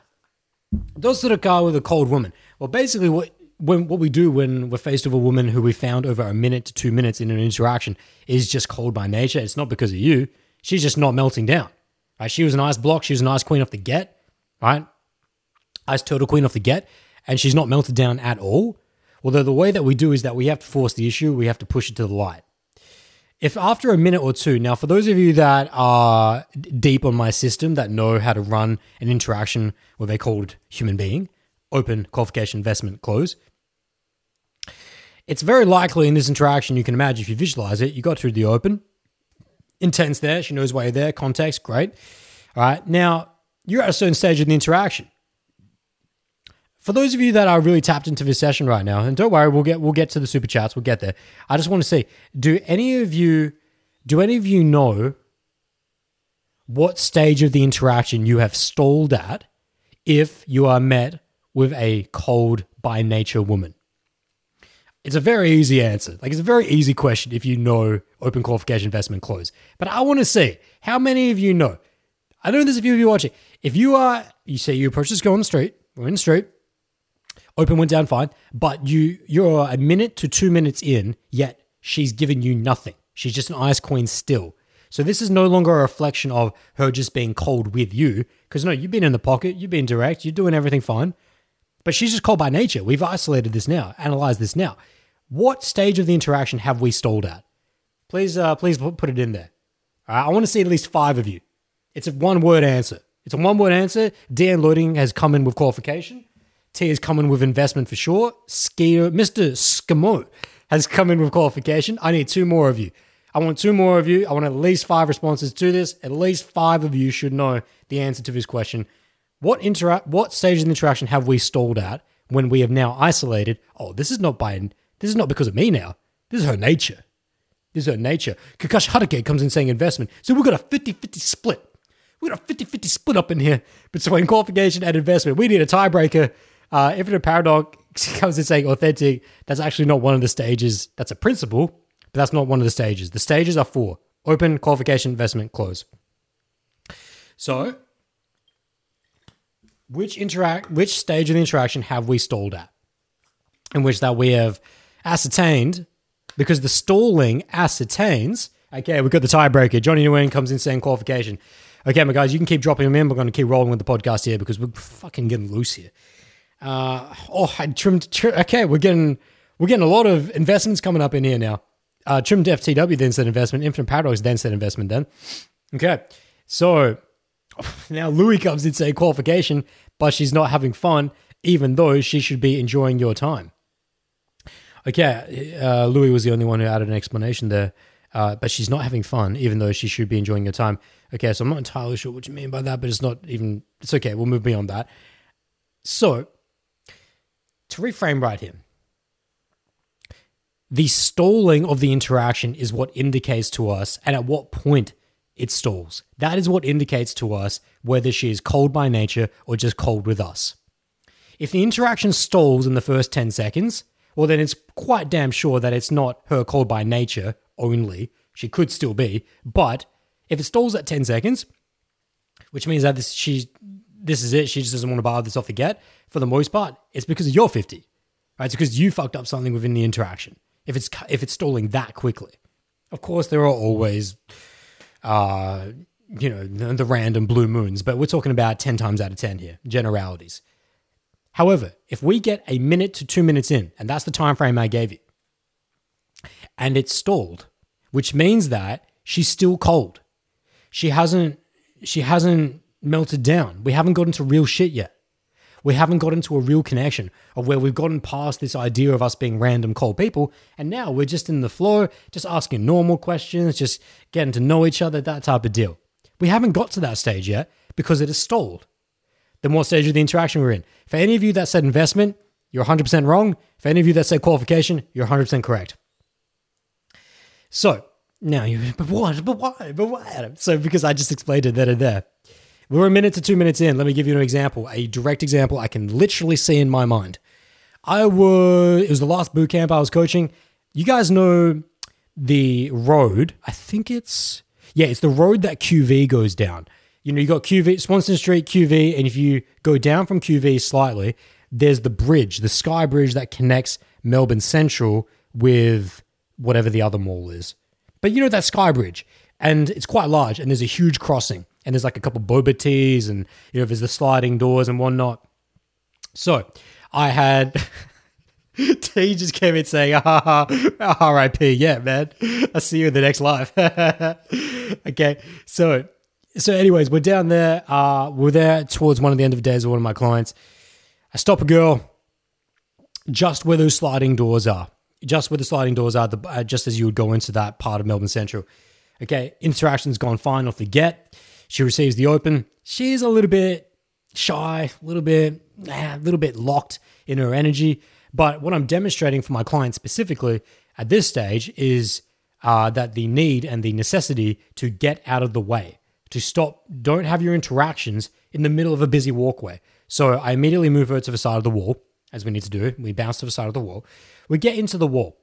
Dosuruka with a cold woman. Well, basically, what when what we do when we're faced with a woman who we found over a minute to two minutes in an interaction is just cold by nature. It's not because of you. She's just not melting down. Right? She was an ice block. She was an ice queen off the get. Right? Ice turtle queen off the get, and she's not melted down at all. Although the way that we do is that we have to force the issue. We have to push it to the light if after a minute or two, now for those of you that are deep on my system that know how to run an interaction with a cold human being, open, qualification, investment, close, it's very likely in this interaction, you can imagine if you visualize it, you got through the open, intense there, she knows why you're there, context, great. All right, now you're at a certain stage of the interaction for those of you that are really tapped into this session right now, and don't worry, we'll get we'll get to the super chats, we'll get there. I just want to see, do any of you do any of you know what stage of the interaction you have stalled at if you are met with a cold by nature woman? It's a very easy answer. Like it's a very easy question if you know open qualification investment close. But I want to see how many of you know. I know there's a few of you watching. If you are, you say you approach this girl on the street, we're in the street, Open went down fine, but you you're a minute to two minutes in, yet she's given you nothing. She's just an ice queen still. So this is no longer a reflection of her just being cold with you, because no, you've been in the pocket, you've been direct, you're doing everything fine. But she's just cold by nature. We've isolated this now, analyzed this now. What stage of the interaction have we stalled at? Please, uh, please put it in there. I want to see at least five of you. It's a one word answer. It's a one word answer. Dan Loading has come in with qualification. T is coming with investment for sure. Skier, Mr. Skimo has come in with qualification. I need two more of you. I want two more of you. I want at least five responses to this. At least five of you should know the answer to this question. What interact? What stage of the interaction have we stalled at when we have now isolated? Oh, this is not by this is not because of me now. This is her nature. This is her nature. Kakashi Hatake comes in saying investment. So we've got a 50-50 split. We've got a 50-50 split up in here between qualification and investment. We need a tiebreaker. Uh, Infinite Paradox comes in saying authentic. That's actually not one of the stages. That's a principle, but that's not one of the stages. The stages are four. Open, qualification, investment, close. So which interact which stage of the interaction have we stalled at? In which that we have ascertained because the stalling ascertains. Okay, we've got the tiebreaker. Johnny Nguyen comes in saying qualification. Okay, my guys, you can keep dropping them in. We're going to keep rolling with the podcast here because we're fucking getting loose here. Uh, oh, I trimmed. Trim, okay, we're getting we're getting a lot of investments coming up in here now. Uh, trimmed FTW then said investment. Infinite Paradox then said investment. Then, okay, so now Louis comes in saying qualification, but she's not having fun, even though she should be enjoying your time. Okay, uh, Louis was the only one who added an explanation there. Uh, but she's not having fun, even though she should be enjoying your time. Okay, so I'm not entirely sure what you mean by that, but it's not even, it's okay. We'll move beyond that. So, to reframe right here, the stalling of the interaction is what indicates to us and at what point it stalls. That is what indicates to us whether she is cold by nature or just cold with us. If the interaction stalls in the first 10 seconds, well, then it's quite damn sure that it's not her cold by nature only. She could still be, but if it stalls at 10 seconds, which means that this, she, this is it, she just doesn't want to bar this off the get, for the most part, it's because you're 50. Right? It's because you fucked up something within the interaction. If it's if it's stalling that quickly, of course there are always, uh, you know, the, the random blue moons, but we're talking about ten times out of ten here, generalities. However, if we get a minute to two minutes in, and that's the time frame I gave you, and it's stalled, which means that she's still cold. She hasn't she hasn't melted down. We haven't gotten to real shit yet. We haven't got into a real connection of where we've gotten past this idea of us being random cold people. And now we're just in the flow, just asking normal questions, just getting to know each other, that type of deal. We haven't got to that stage yet because it is stalled. Then more stage of the interaction we're in? For any of you that said investment, you're 100% wrong. For any of you that said qualification, you're 100% correct. So now you, but why, But why? But why, Adam? So because I just explained it there and there. We're a minute to two minutes in. Let me give you an example, a direct example I can literally see in my mind. I was, it was the last boot camp I was coaching. You guys know the road. I think it's, yeah, it's the road that QV goes down. You know, you got QV, Swanston Street, QV, and if you go down from QV slightly, there's the bridge, the sky bridge that connects Melbourne Central with whatever the other mall is. But you know that sky bridge, and it's quite large, and there's a huge crossing and there's like a couple boba teas and you know there's the sliding doors and whatnot. So I had T just came in saying, ah, R.I.P. Yeah, man. I'll see you in the next life. okay, so so anyways, we're down there. Uh, we're there towards one of the end of the days with one of my clients. I stop a girl just where those sliding doors are. Just where the sliding doors are, the, uh, just as you would go into that part of Melbourne Central. Okay, interaction's gone fine off the get. She receives the open. She's a little bit shy, a little bit, a little bit locked in her energy. But what I'm demonstrating for my client specifically at this stage is uh, that the need and the necessity to get out of the way, to stop, don't have your interactions in the middle of a busy walkway. So I immediately move her to the side of the wall, as we need to do. We bounce to the side of the wall. We get into the wall.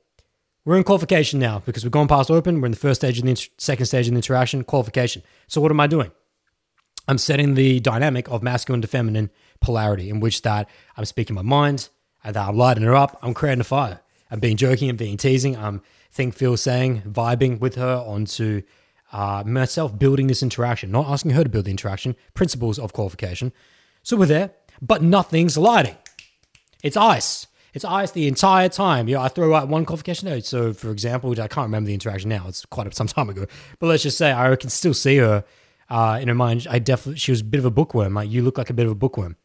We're in qualification now because we've gone past open. We're in the first stage of the inter- second stage of the interaction, qualification. So what am I doing? I'm setting the dynamic of masculine to feminine polarity in which that I'm speaking my mind and that I'm lighting her up. I'm creating a fire. I'm being joking. I'm being teasing. I'm think, feel, saying, vibing with her onto uh, myself building this interaction, not asking her to build the interaction. Principles of qualification. So we're there, but nothing's lighting. It's ice. It's ice the entire time. You know, I throw out one qualification note. So, for example, I can't remember the interaction now. It's quite some time ago. But let's just say I can still see her uh, in her mind. I definitely she was a bit of a bookworm. Like you look like a bit of a bookworm.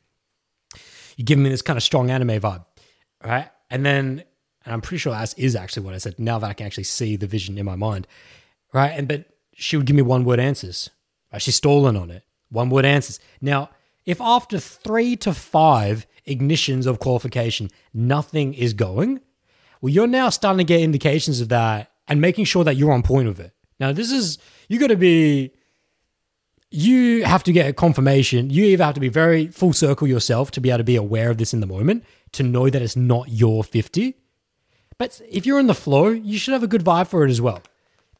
you give me this kind of strong anime vibe, right? And then, and I'm pretty sure that is actually what I said. Now that I can actually see the vision in my mind, right? And but she would give me one word answers. Right? She's stolen on it. One word answers. Now, if after three to five ignitions of qualification, nothing is going, well, you're now starting to get indications of that and making sure that you're on point with it. Now, this is, you got to be, you have to get a confirmation. You either have to be very full circle yourself to be able to be aware of this in the moment, to know that it's not your 50. But if you're in the flow, you should have a good vibe for it as well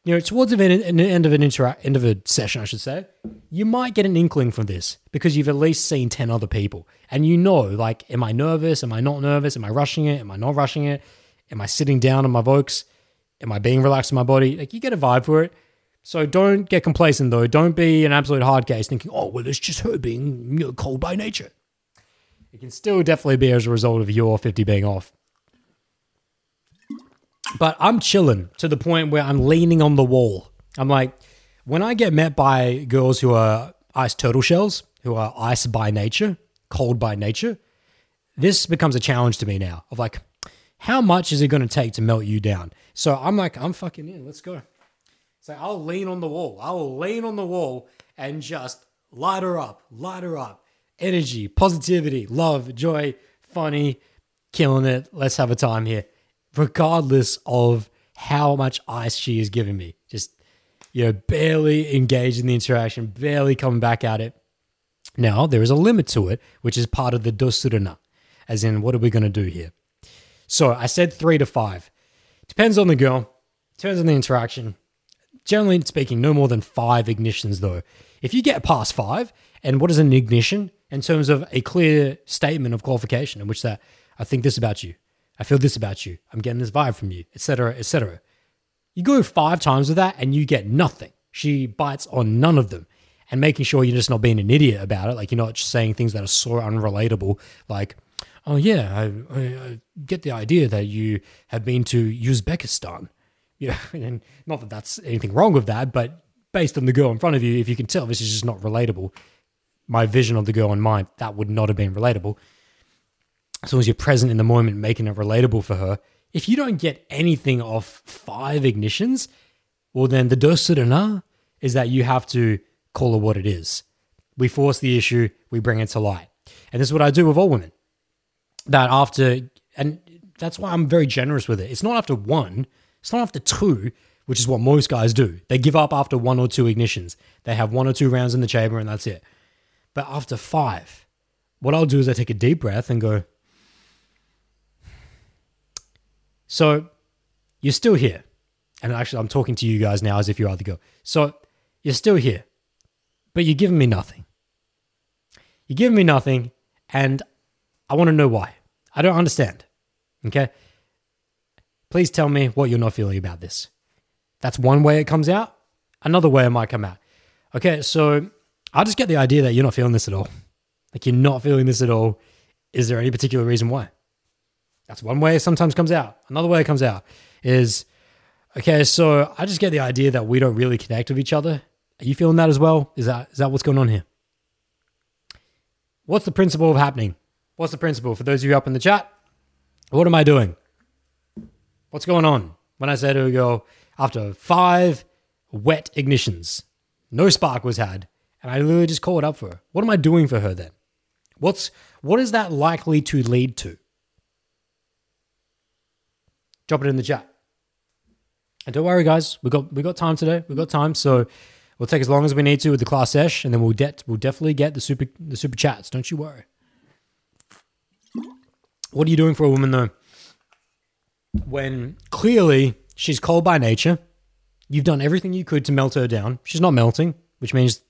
you know, towards the end, of an interact, end of a session, I should say, you might get an inkling from this because you've at least seen ten other people, and you know, like, am I nervous? Am I not nervous? Am I rushing it? Am I not rushing it? Am I sitting down on my Vokes? Am I being relaxed in my body? Like, you get a vibe for it. So don't get complacent though. Don't be an absolute hard case thinking, oh, well, it's just her being you know, cold by nature. It can still definitely be as a result of your 50 being off. But I'm chilling to the point where I'm leaning on the wall. I'm like, when I get met by girls who are ice turtle shells, who are ice by nature, cold by nature, this becomes a challenge to me now of like, how much is it going to take to melt you down? So I'm like, I'm fucking in. Let's go. So I'll lean on the wall. I will lean on the wall and just light her up, light her up. Energy, positivity, love, joy, funny, killing it. Let's have a time here regardless of how much ice she is giving me. Just, you know, barely engaged in the interaction, barely coming back at it. Now, there is a limit to it, which is part of the dosuruna, as in, what are we going to do here? So I said three to five. Depends on the girl, depends on the interaction. Generally speaking, no more than five ignitions, though. If you get past five, and what is an ignition in terms of a clear statement of qualification in which that I think this about you, I feel this about you. I'm getting this vibe from you, etc., etc. You go five times with that and you get nothing. She bites on none of them and making sure you're just not being an idiot about it. Like you're not just saying things that are so unrelatable. Like, oh yeah, I, I, I get the idea that you have been to Uzbekistan. Yeah, and not that that's anything wrong with that, but based on the girl in front of you, if you can tell this is just not relatable, my vision of the girl in mind, that would not have been relatable as long as you're present in the moment, making it relatable for her. If you don't get anything off five ignitions, well, then the dosuruna is that you have to call it what it is. We force the issue, we bring it to light. And this is what I do with all women. That after, and that's why I'm very generous with it. It's not after one, it's not after two, which is what most guys do. They give up after one or two ignitions. They have one or two rounds in the chamber and that's it. But after five, what I'll do is I take a deep breath and go, So you're still here. And actually, I'm talking to you guys now as if you are the girl. So you're still here, but you're giving me nothing. You're giving me nothing, and I want to know why. I don't understand. Okay? Please tell me what you're not feeling about this. That's one way it comes out. Another way it might come out. Okay, so I just get the idea that you're not feeling this at all. Like you're not feeling this at all. Is there any particular reason why? That's one way it sometimes comes out. Another way it comes out is okay, so I just get the idea that we don't really connect with each other. Are you feeling that as well? Is that is that what's going on here? What's the principle of happening? What's the principle? For those of you up in the chat, what am I doing? What's going on? When I said to a girl, after five wet ignitions, no spark was had, and I literally just called up for her. What am I doing for her then? What's what is that likely to lead to? Drop it in the chat. And don't worry, guys, we got we got time today. We got time, so we'll take as long as we need to with the class sesh, and then we'll get we'll definitely get the super the super chats. Don't you worry. What are you doing for a woman though? When clearly she's cold by nature, you've done everything you could to melt her down. She's not melting, which means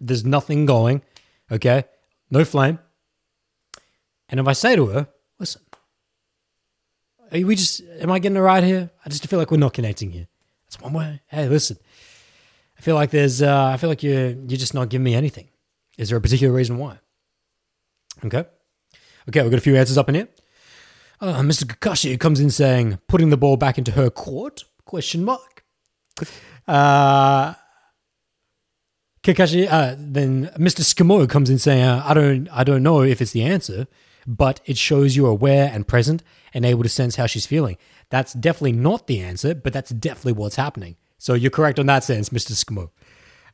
there's nothing going. Okay, no flame. And if I say to her, are we just, am I getting it right here? I just feel like we're not connecting here. That's one way. Hey, listen, I feel like there's, uh, I feel like you're, you're just not giving me anything. Is there a particular reason why? Okay. Okay, we've got a few answers up in here. Uh, Mr. Kakashi comes in saying, putting the ball back into her court? Question mark. Uh, Kakashi, uh, then Mr. Skimo comes in saying, uh, "I don't, I don't know if it's the answer, but it shows you're aware and present and able to sense how she's feeling. That's definitely not the answer, but that's definitely what's happening. So you're correct on that sense, Mr. Skimo."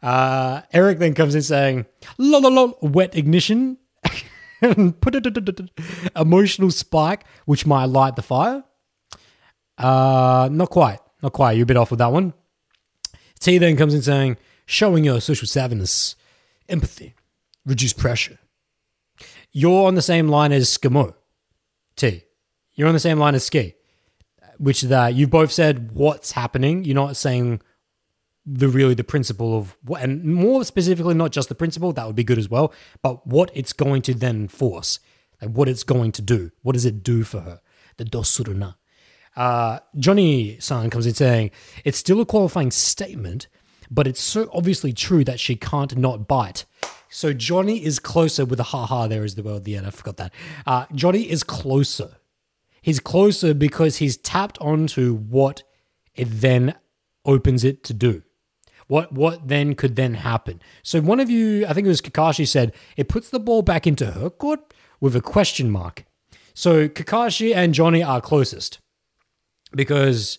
Uh, Eric then comes in saying, "La la la, wet ignition." Emotional spike, which might light the fire. Uh, not quite, not quite. You're a bit off with that one. T then comes in saying, showing your social savviness, empathy, reduce pressure. You're on the same line as Skimo. T. You're on the same line as Ski, which is that you both said what's happening. You're not saying the really the principle of what, and more specifically, not just the principle that would be good as well, but what it's going to then force, like what it's going to do. What does it do for her? The dosuruna. Uh, Johnny San comes in saying it's still a qualifying statement, but it's so obviously true that she can't not bite. So Johnny is closer with a ha ha. There is the the end. I forgot that. Uh, Johnny is closer. He's closer because he's tapped onto what it then opens it to do. What what then could then happen? So one of you, I think it was Kakashi, said it puts the ball back into her court with a question mark. So Kakashi and Johnny are closest because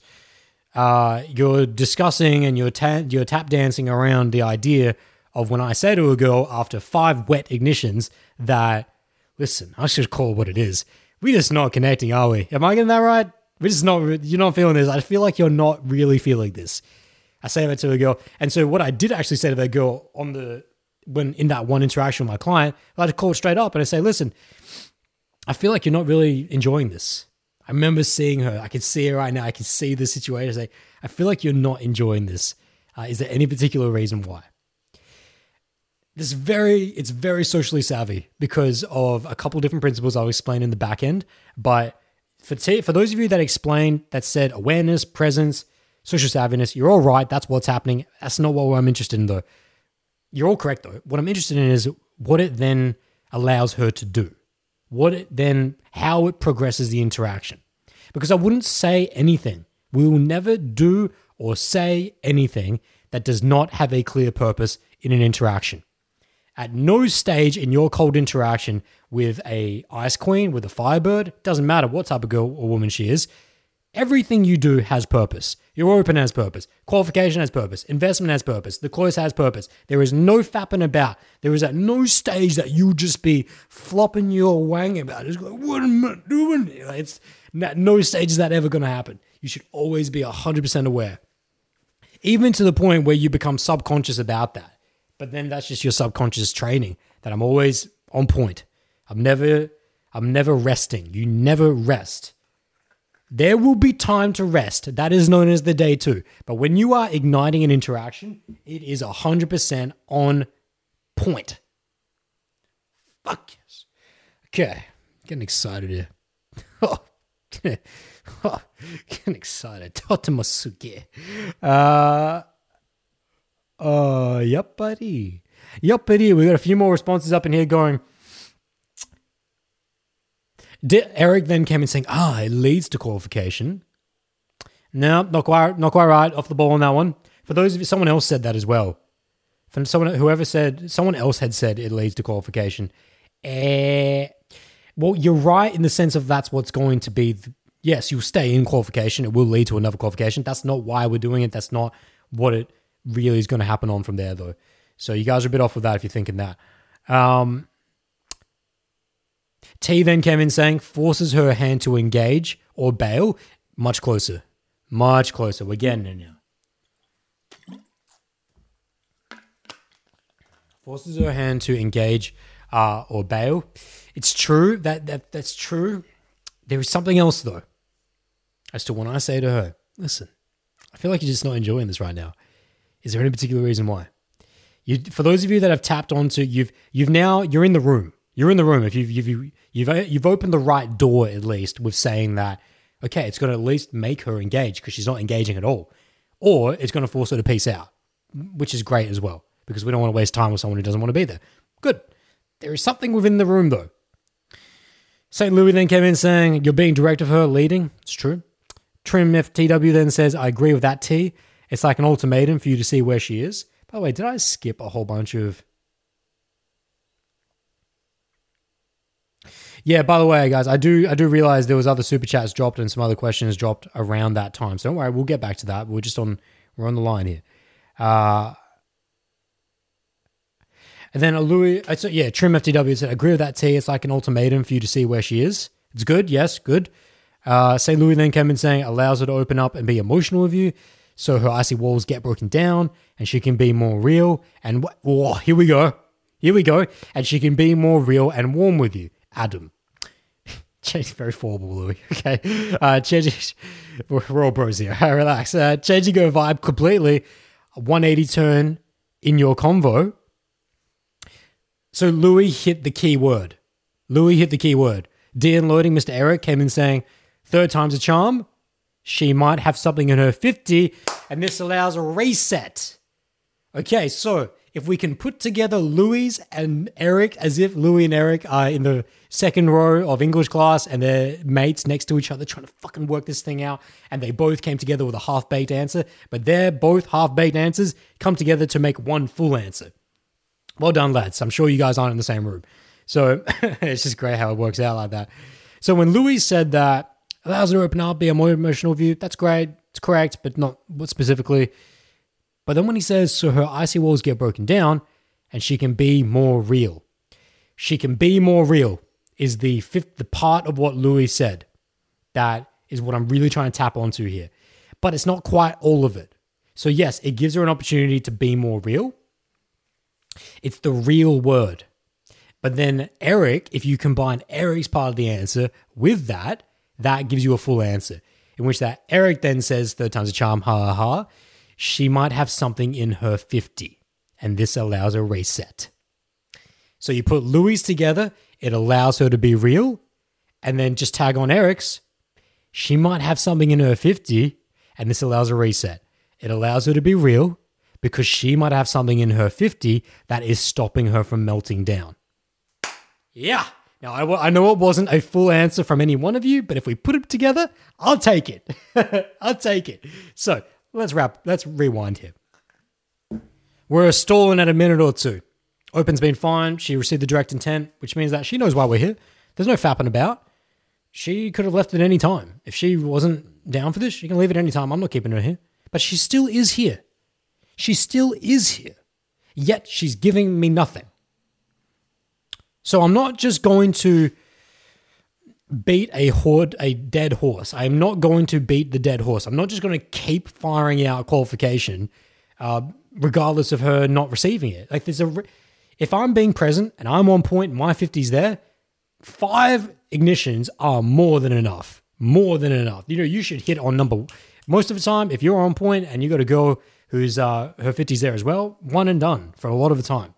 uh, you're discussing and you're ta- you're tap dancing around the idea of when I say to a girl after five wet ignitions that listen, I should call it what it is. We're just not connecting, are we? Am I getting that right? We're just not. You're not feeling this. I feel like you're not really feeling this. I say that to a girl, and so what I did actually say to that girl on the when in that one interaction with my client, I had to call it straight up and I say, listen, I feel like you're not really enjoying this. I remember seeing her. I can see her right now. I can see the situation. I say, I feel like you're not enjoying this. Uh, is there any particular reason why? This very, it's very socially savvy because of a couple different principles I'll explain in the back end. But for t- for those of you that explained that said awareness, presence, social savviness, you're all right. That's what's happening. That's not what I'm interested in though. You're all correct though. What I'm interested in is what it then allows her to do what it then how it progresses the interaction. Because I wouldn't say anything. We will never do or say anything that does not have a clear purpose in an interaction. At no stage in your cold interaction with a ice queen, with a firebird, doesn't matter what type of girl or woman she is, everything you do has purpose. Your open has purpose. Qualification has purpose. Investment has purpose. The close has purpose. There is no fapping about. There is at no stage that you just be flopping your wang about. It's like, what am I doing? It's at no stage is that ever going to happen. You should always be 100% aware. Even to the point where you become subconscious about that. But then that's just your subconscious training that I'm always on point. I'm never I'm never resting. You never rest. There will be time to rest. That is known as the day two. But when you are igniting an interaction, it is 100% on point. Fuck yes. Okay. Getting excited here. Oh. oh. Getting excited. Totemasuke. Uh, uh, yep, buddy. Yep, buddy. We got a few more responses up in here going, Eric then came in saying, ah, it leads to qualification. No, not quite, not quite right. Off the ball on that one. For those of you, someone else said that as well. From someone, whoever said, someone else had said it leads to qualification. Eh, well, you're right in the sense of that's what's going to be. Yes, you'll stay in qualification. It will lead to another qualification. That's not why we're doing it. That's not what it really is going to happen on from there, though. So you guys are a bit off with that if you're thinking that. Um, T then came in saying, forces her hand to engage or bail. Much closer. Much closer. We're getting it now. Forces her hand to engage uh, or bail. It's true that, that that's true. There is something else though. As to when I say to her, listen, I feel like you're just not enjoying this right now. Is there any particular reason why? You, for those of you that have tapped onto, you've you've now you're in the room. You're in the room. If you've you've you've you've opened the right door at least with saying that, okay, it's going to at least make her engage because she's not engaging at all, or it's going to force her to peace out, which is great as well because we don't want to waste time with someone who doesn't want to be there. Good. There is something within the room though. St. Louis then came in saying, You're being direct of her, leading. It's true. Trim FTW then says, I agree with that T. It's like an ultimatum for you to see where she is. By the way, did I skip a whole bunch of? Yeah, by the way, guys, I do I do realize there was other super chats dropped and some other questions dropped around that time. So don't worry, we'll get back to that. We're just on we're on the line here. Uh and then a Louis, uh, so yeah, Trim FTW said, agree with that T. It's like an ultimatum for you to see where she is. It's good, yes, good. Uh, say Louis then came in saying allows her to open up and be emotional with you, so her icy walls get broken down and she can be more real. And oh, here we go, here we go, and she can be more real and warm with you. Adam. Change very formal, Louis. Okay. Uh, changing, we're all bros here. Relax. Uh, changing your vibe completely. 180 turn in your convo. So Louis hit the key word. Louis hit the key word. De-unloading Mr. Eric came in saying, third time's a charm. She might have something in her 50, and this allows a reset. Okay, so if we can put together Louis and Eric as if Louis and Eric are in the second row of English class and they're mates next to each other trying to fucking work this thing out, and they both came together with a half baked answer, but they're both half baked answers come together to make one full answer. Well done, lads. I'm sure you guys aren't in the same room. So it's just great how it works out like that. So when Louis said that allows her to open up, be a more emotional view, that's great. It's correct, but not what specifically. But then when he says, so her icy walls get broken down and she can be more real. She can be more real is the fifth, the part of what Louis said. That is what I'm really trying to tap onto here. But it's not quite all of it. So, yes, it gives her an opportunity to be more real. It's the real word. But then Eric, if you combine Eric's part of the answer with that, that gives you a full answer. In which that Eric then says, third time's a charm, ha ha ha she might have something in her 50, and this allows a reset. So you put Louis together, it allows her to be real, and then just tag on Eric's, she might have something in her 50, and this allows a reset. It allows her to be real because she might have something in her 50 that is stopping her from melting down. Yeah. Now, I, I know it wasn't a full answer from any one of you, but if we put it together, I'll take it. I'll take it. So let's wrap. Let's rewind here. We're stalling at a minute or two. Open's been fine. She received the direct intent, which means that she knows why we're here. There's no fapping about. She could have left at any time. If she wasn't down for this, she can leave at any time. I'm not keeping her here. But she still is here. She still is here. Yet she's giving me nothing. So I'm not just going to beat a horde, a dead horse. I am not going to beat the dead horse. I'm not just going to keep firing out qualification, uh, regardless of her not receiving it. Like there's a, if I'm being present and I'm on point, my 50's there, five ignitions are more than enough. More than enough. You know, you should hit on number. Most of the time, if you're on point and you got a girl who's uh, her 50's there as well, one and done for a lot of the time.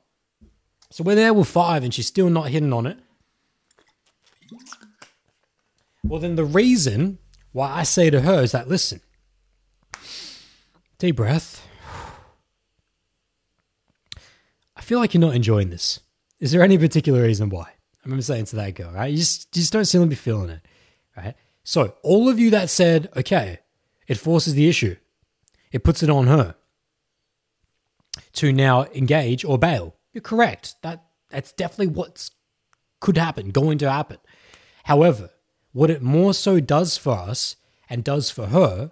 So we're there with five and she's still not hitting on it. Well, then the reason why I say to her is that listen, deep breath. I feel like you're not enjoying this. Is there any particular reason why? I remember saying to that girl, right? You just, you just don't seem to be feeling it, right? So, all of you that said, okay, it forces the issue, it puts it on her to now engage or bail. You're correct. That that's definitely what's could happen, going to happen. However, what it more so does for us and does for her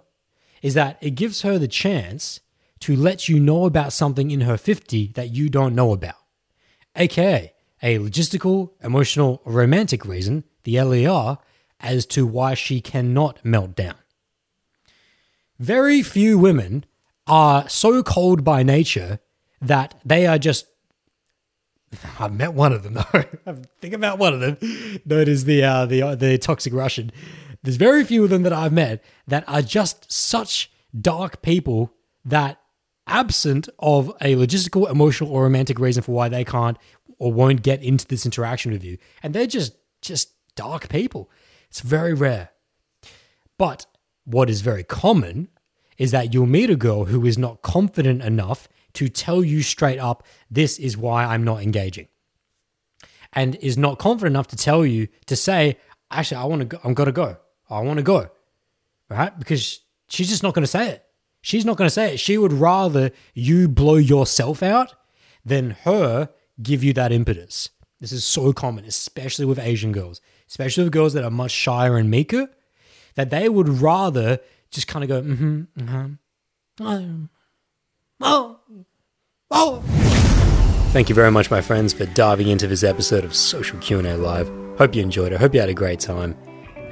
is that it gives her the chance to let you know about something in her 50 that you don't know about, aka a logistical, emotional, romantic reason, the LER, as to why she cannot melt down. Very few women are so cold by nature that they are just I met one of them though. I think about one of them. That is the uh, the uh, the toxic Russian. There's very few of them that I've met that are just such dark people that absent of a logistical, emotional, or romantic reason for why they can't or won't get into this interaction with you, and they're just just dark people. It's very rare. But what is very common is that you'll meet a girl who is not confident enough to tell you straight up, this is why I'm not engaging. And is not confident enough to tell you to say, actually, I want to go, I'm to go. I want to go. Right? Because she's just not to say it. She's not to say it. She would rather you blow yourself out than her give you that impetus. This is so common, especially with Asian girls, especially with girls that are much shyer and meeker, that they would rather just kind of go, mm-hmm, mm-hmm. Oh, oh. Thank you very much, my friends, for diving into this episode of Social Q&A Live. Hope you enjoyed it. Hope you had a great time.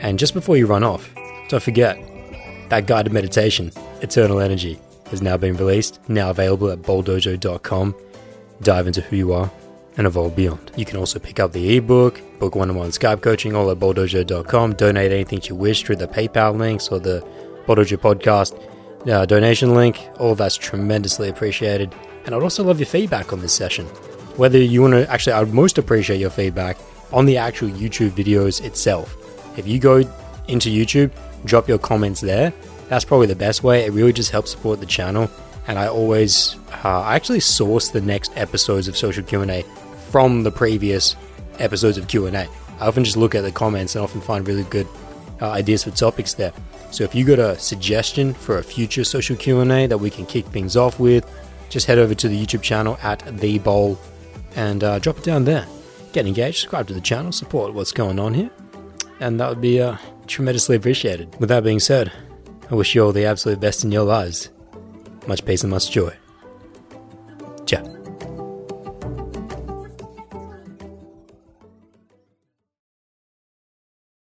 And just before you run off, don't forget that guided meditation, Eternal Energy, has now been released, now available at bowldojo.com. Dive into who you are and evolve beyond. You can also pick up the ebook, book one-on-one oh Skype coaching, all at bowldojo.com. Donate anything you wish through the PayPal links or the Bowldojo podcast uh, donation link. All of that's tremendously appreciated. And I'd also love your feedback on this session. Whether you want to, actually, I would most appreciate your feedback on the actual YouTube videos itself. If you go into YouTube, drop your comments there. That's probably the best way. It really just helps support the channel. And I always, uh, I actually source the next episodes of Social Q&A from the previous episodes of Q&A. I often just look at the comments and often find really good uh, ideas for topics there. So if you got a suggestion for a future social Q&A that we can kick things off with, just head over to the YouTube channel at The Bowl and uh, drop it down there. Get engaged, subscribe to the channel, support what's going on here, and that would be uh, tremendously appreciated. With that being said, I wish you all the absolute best in your lives. Much peace and much joy.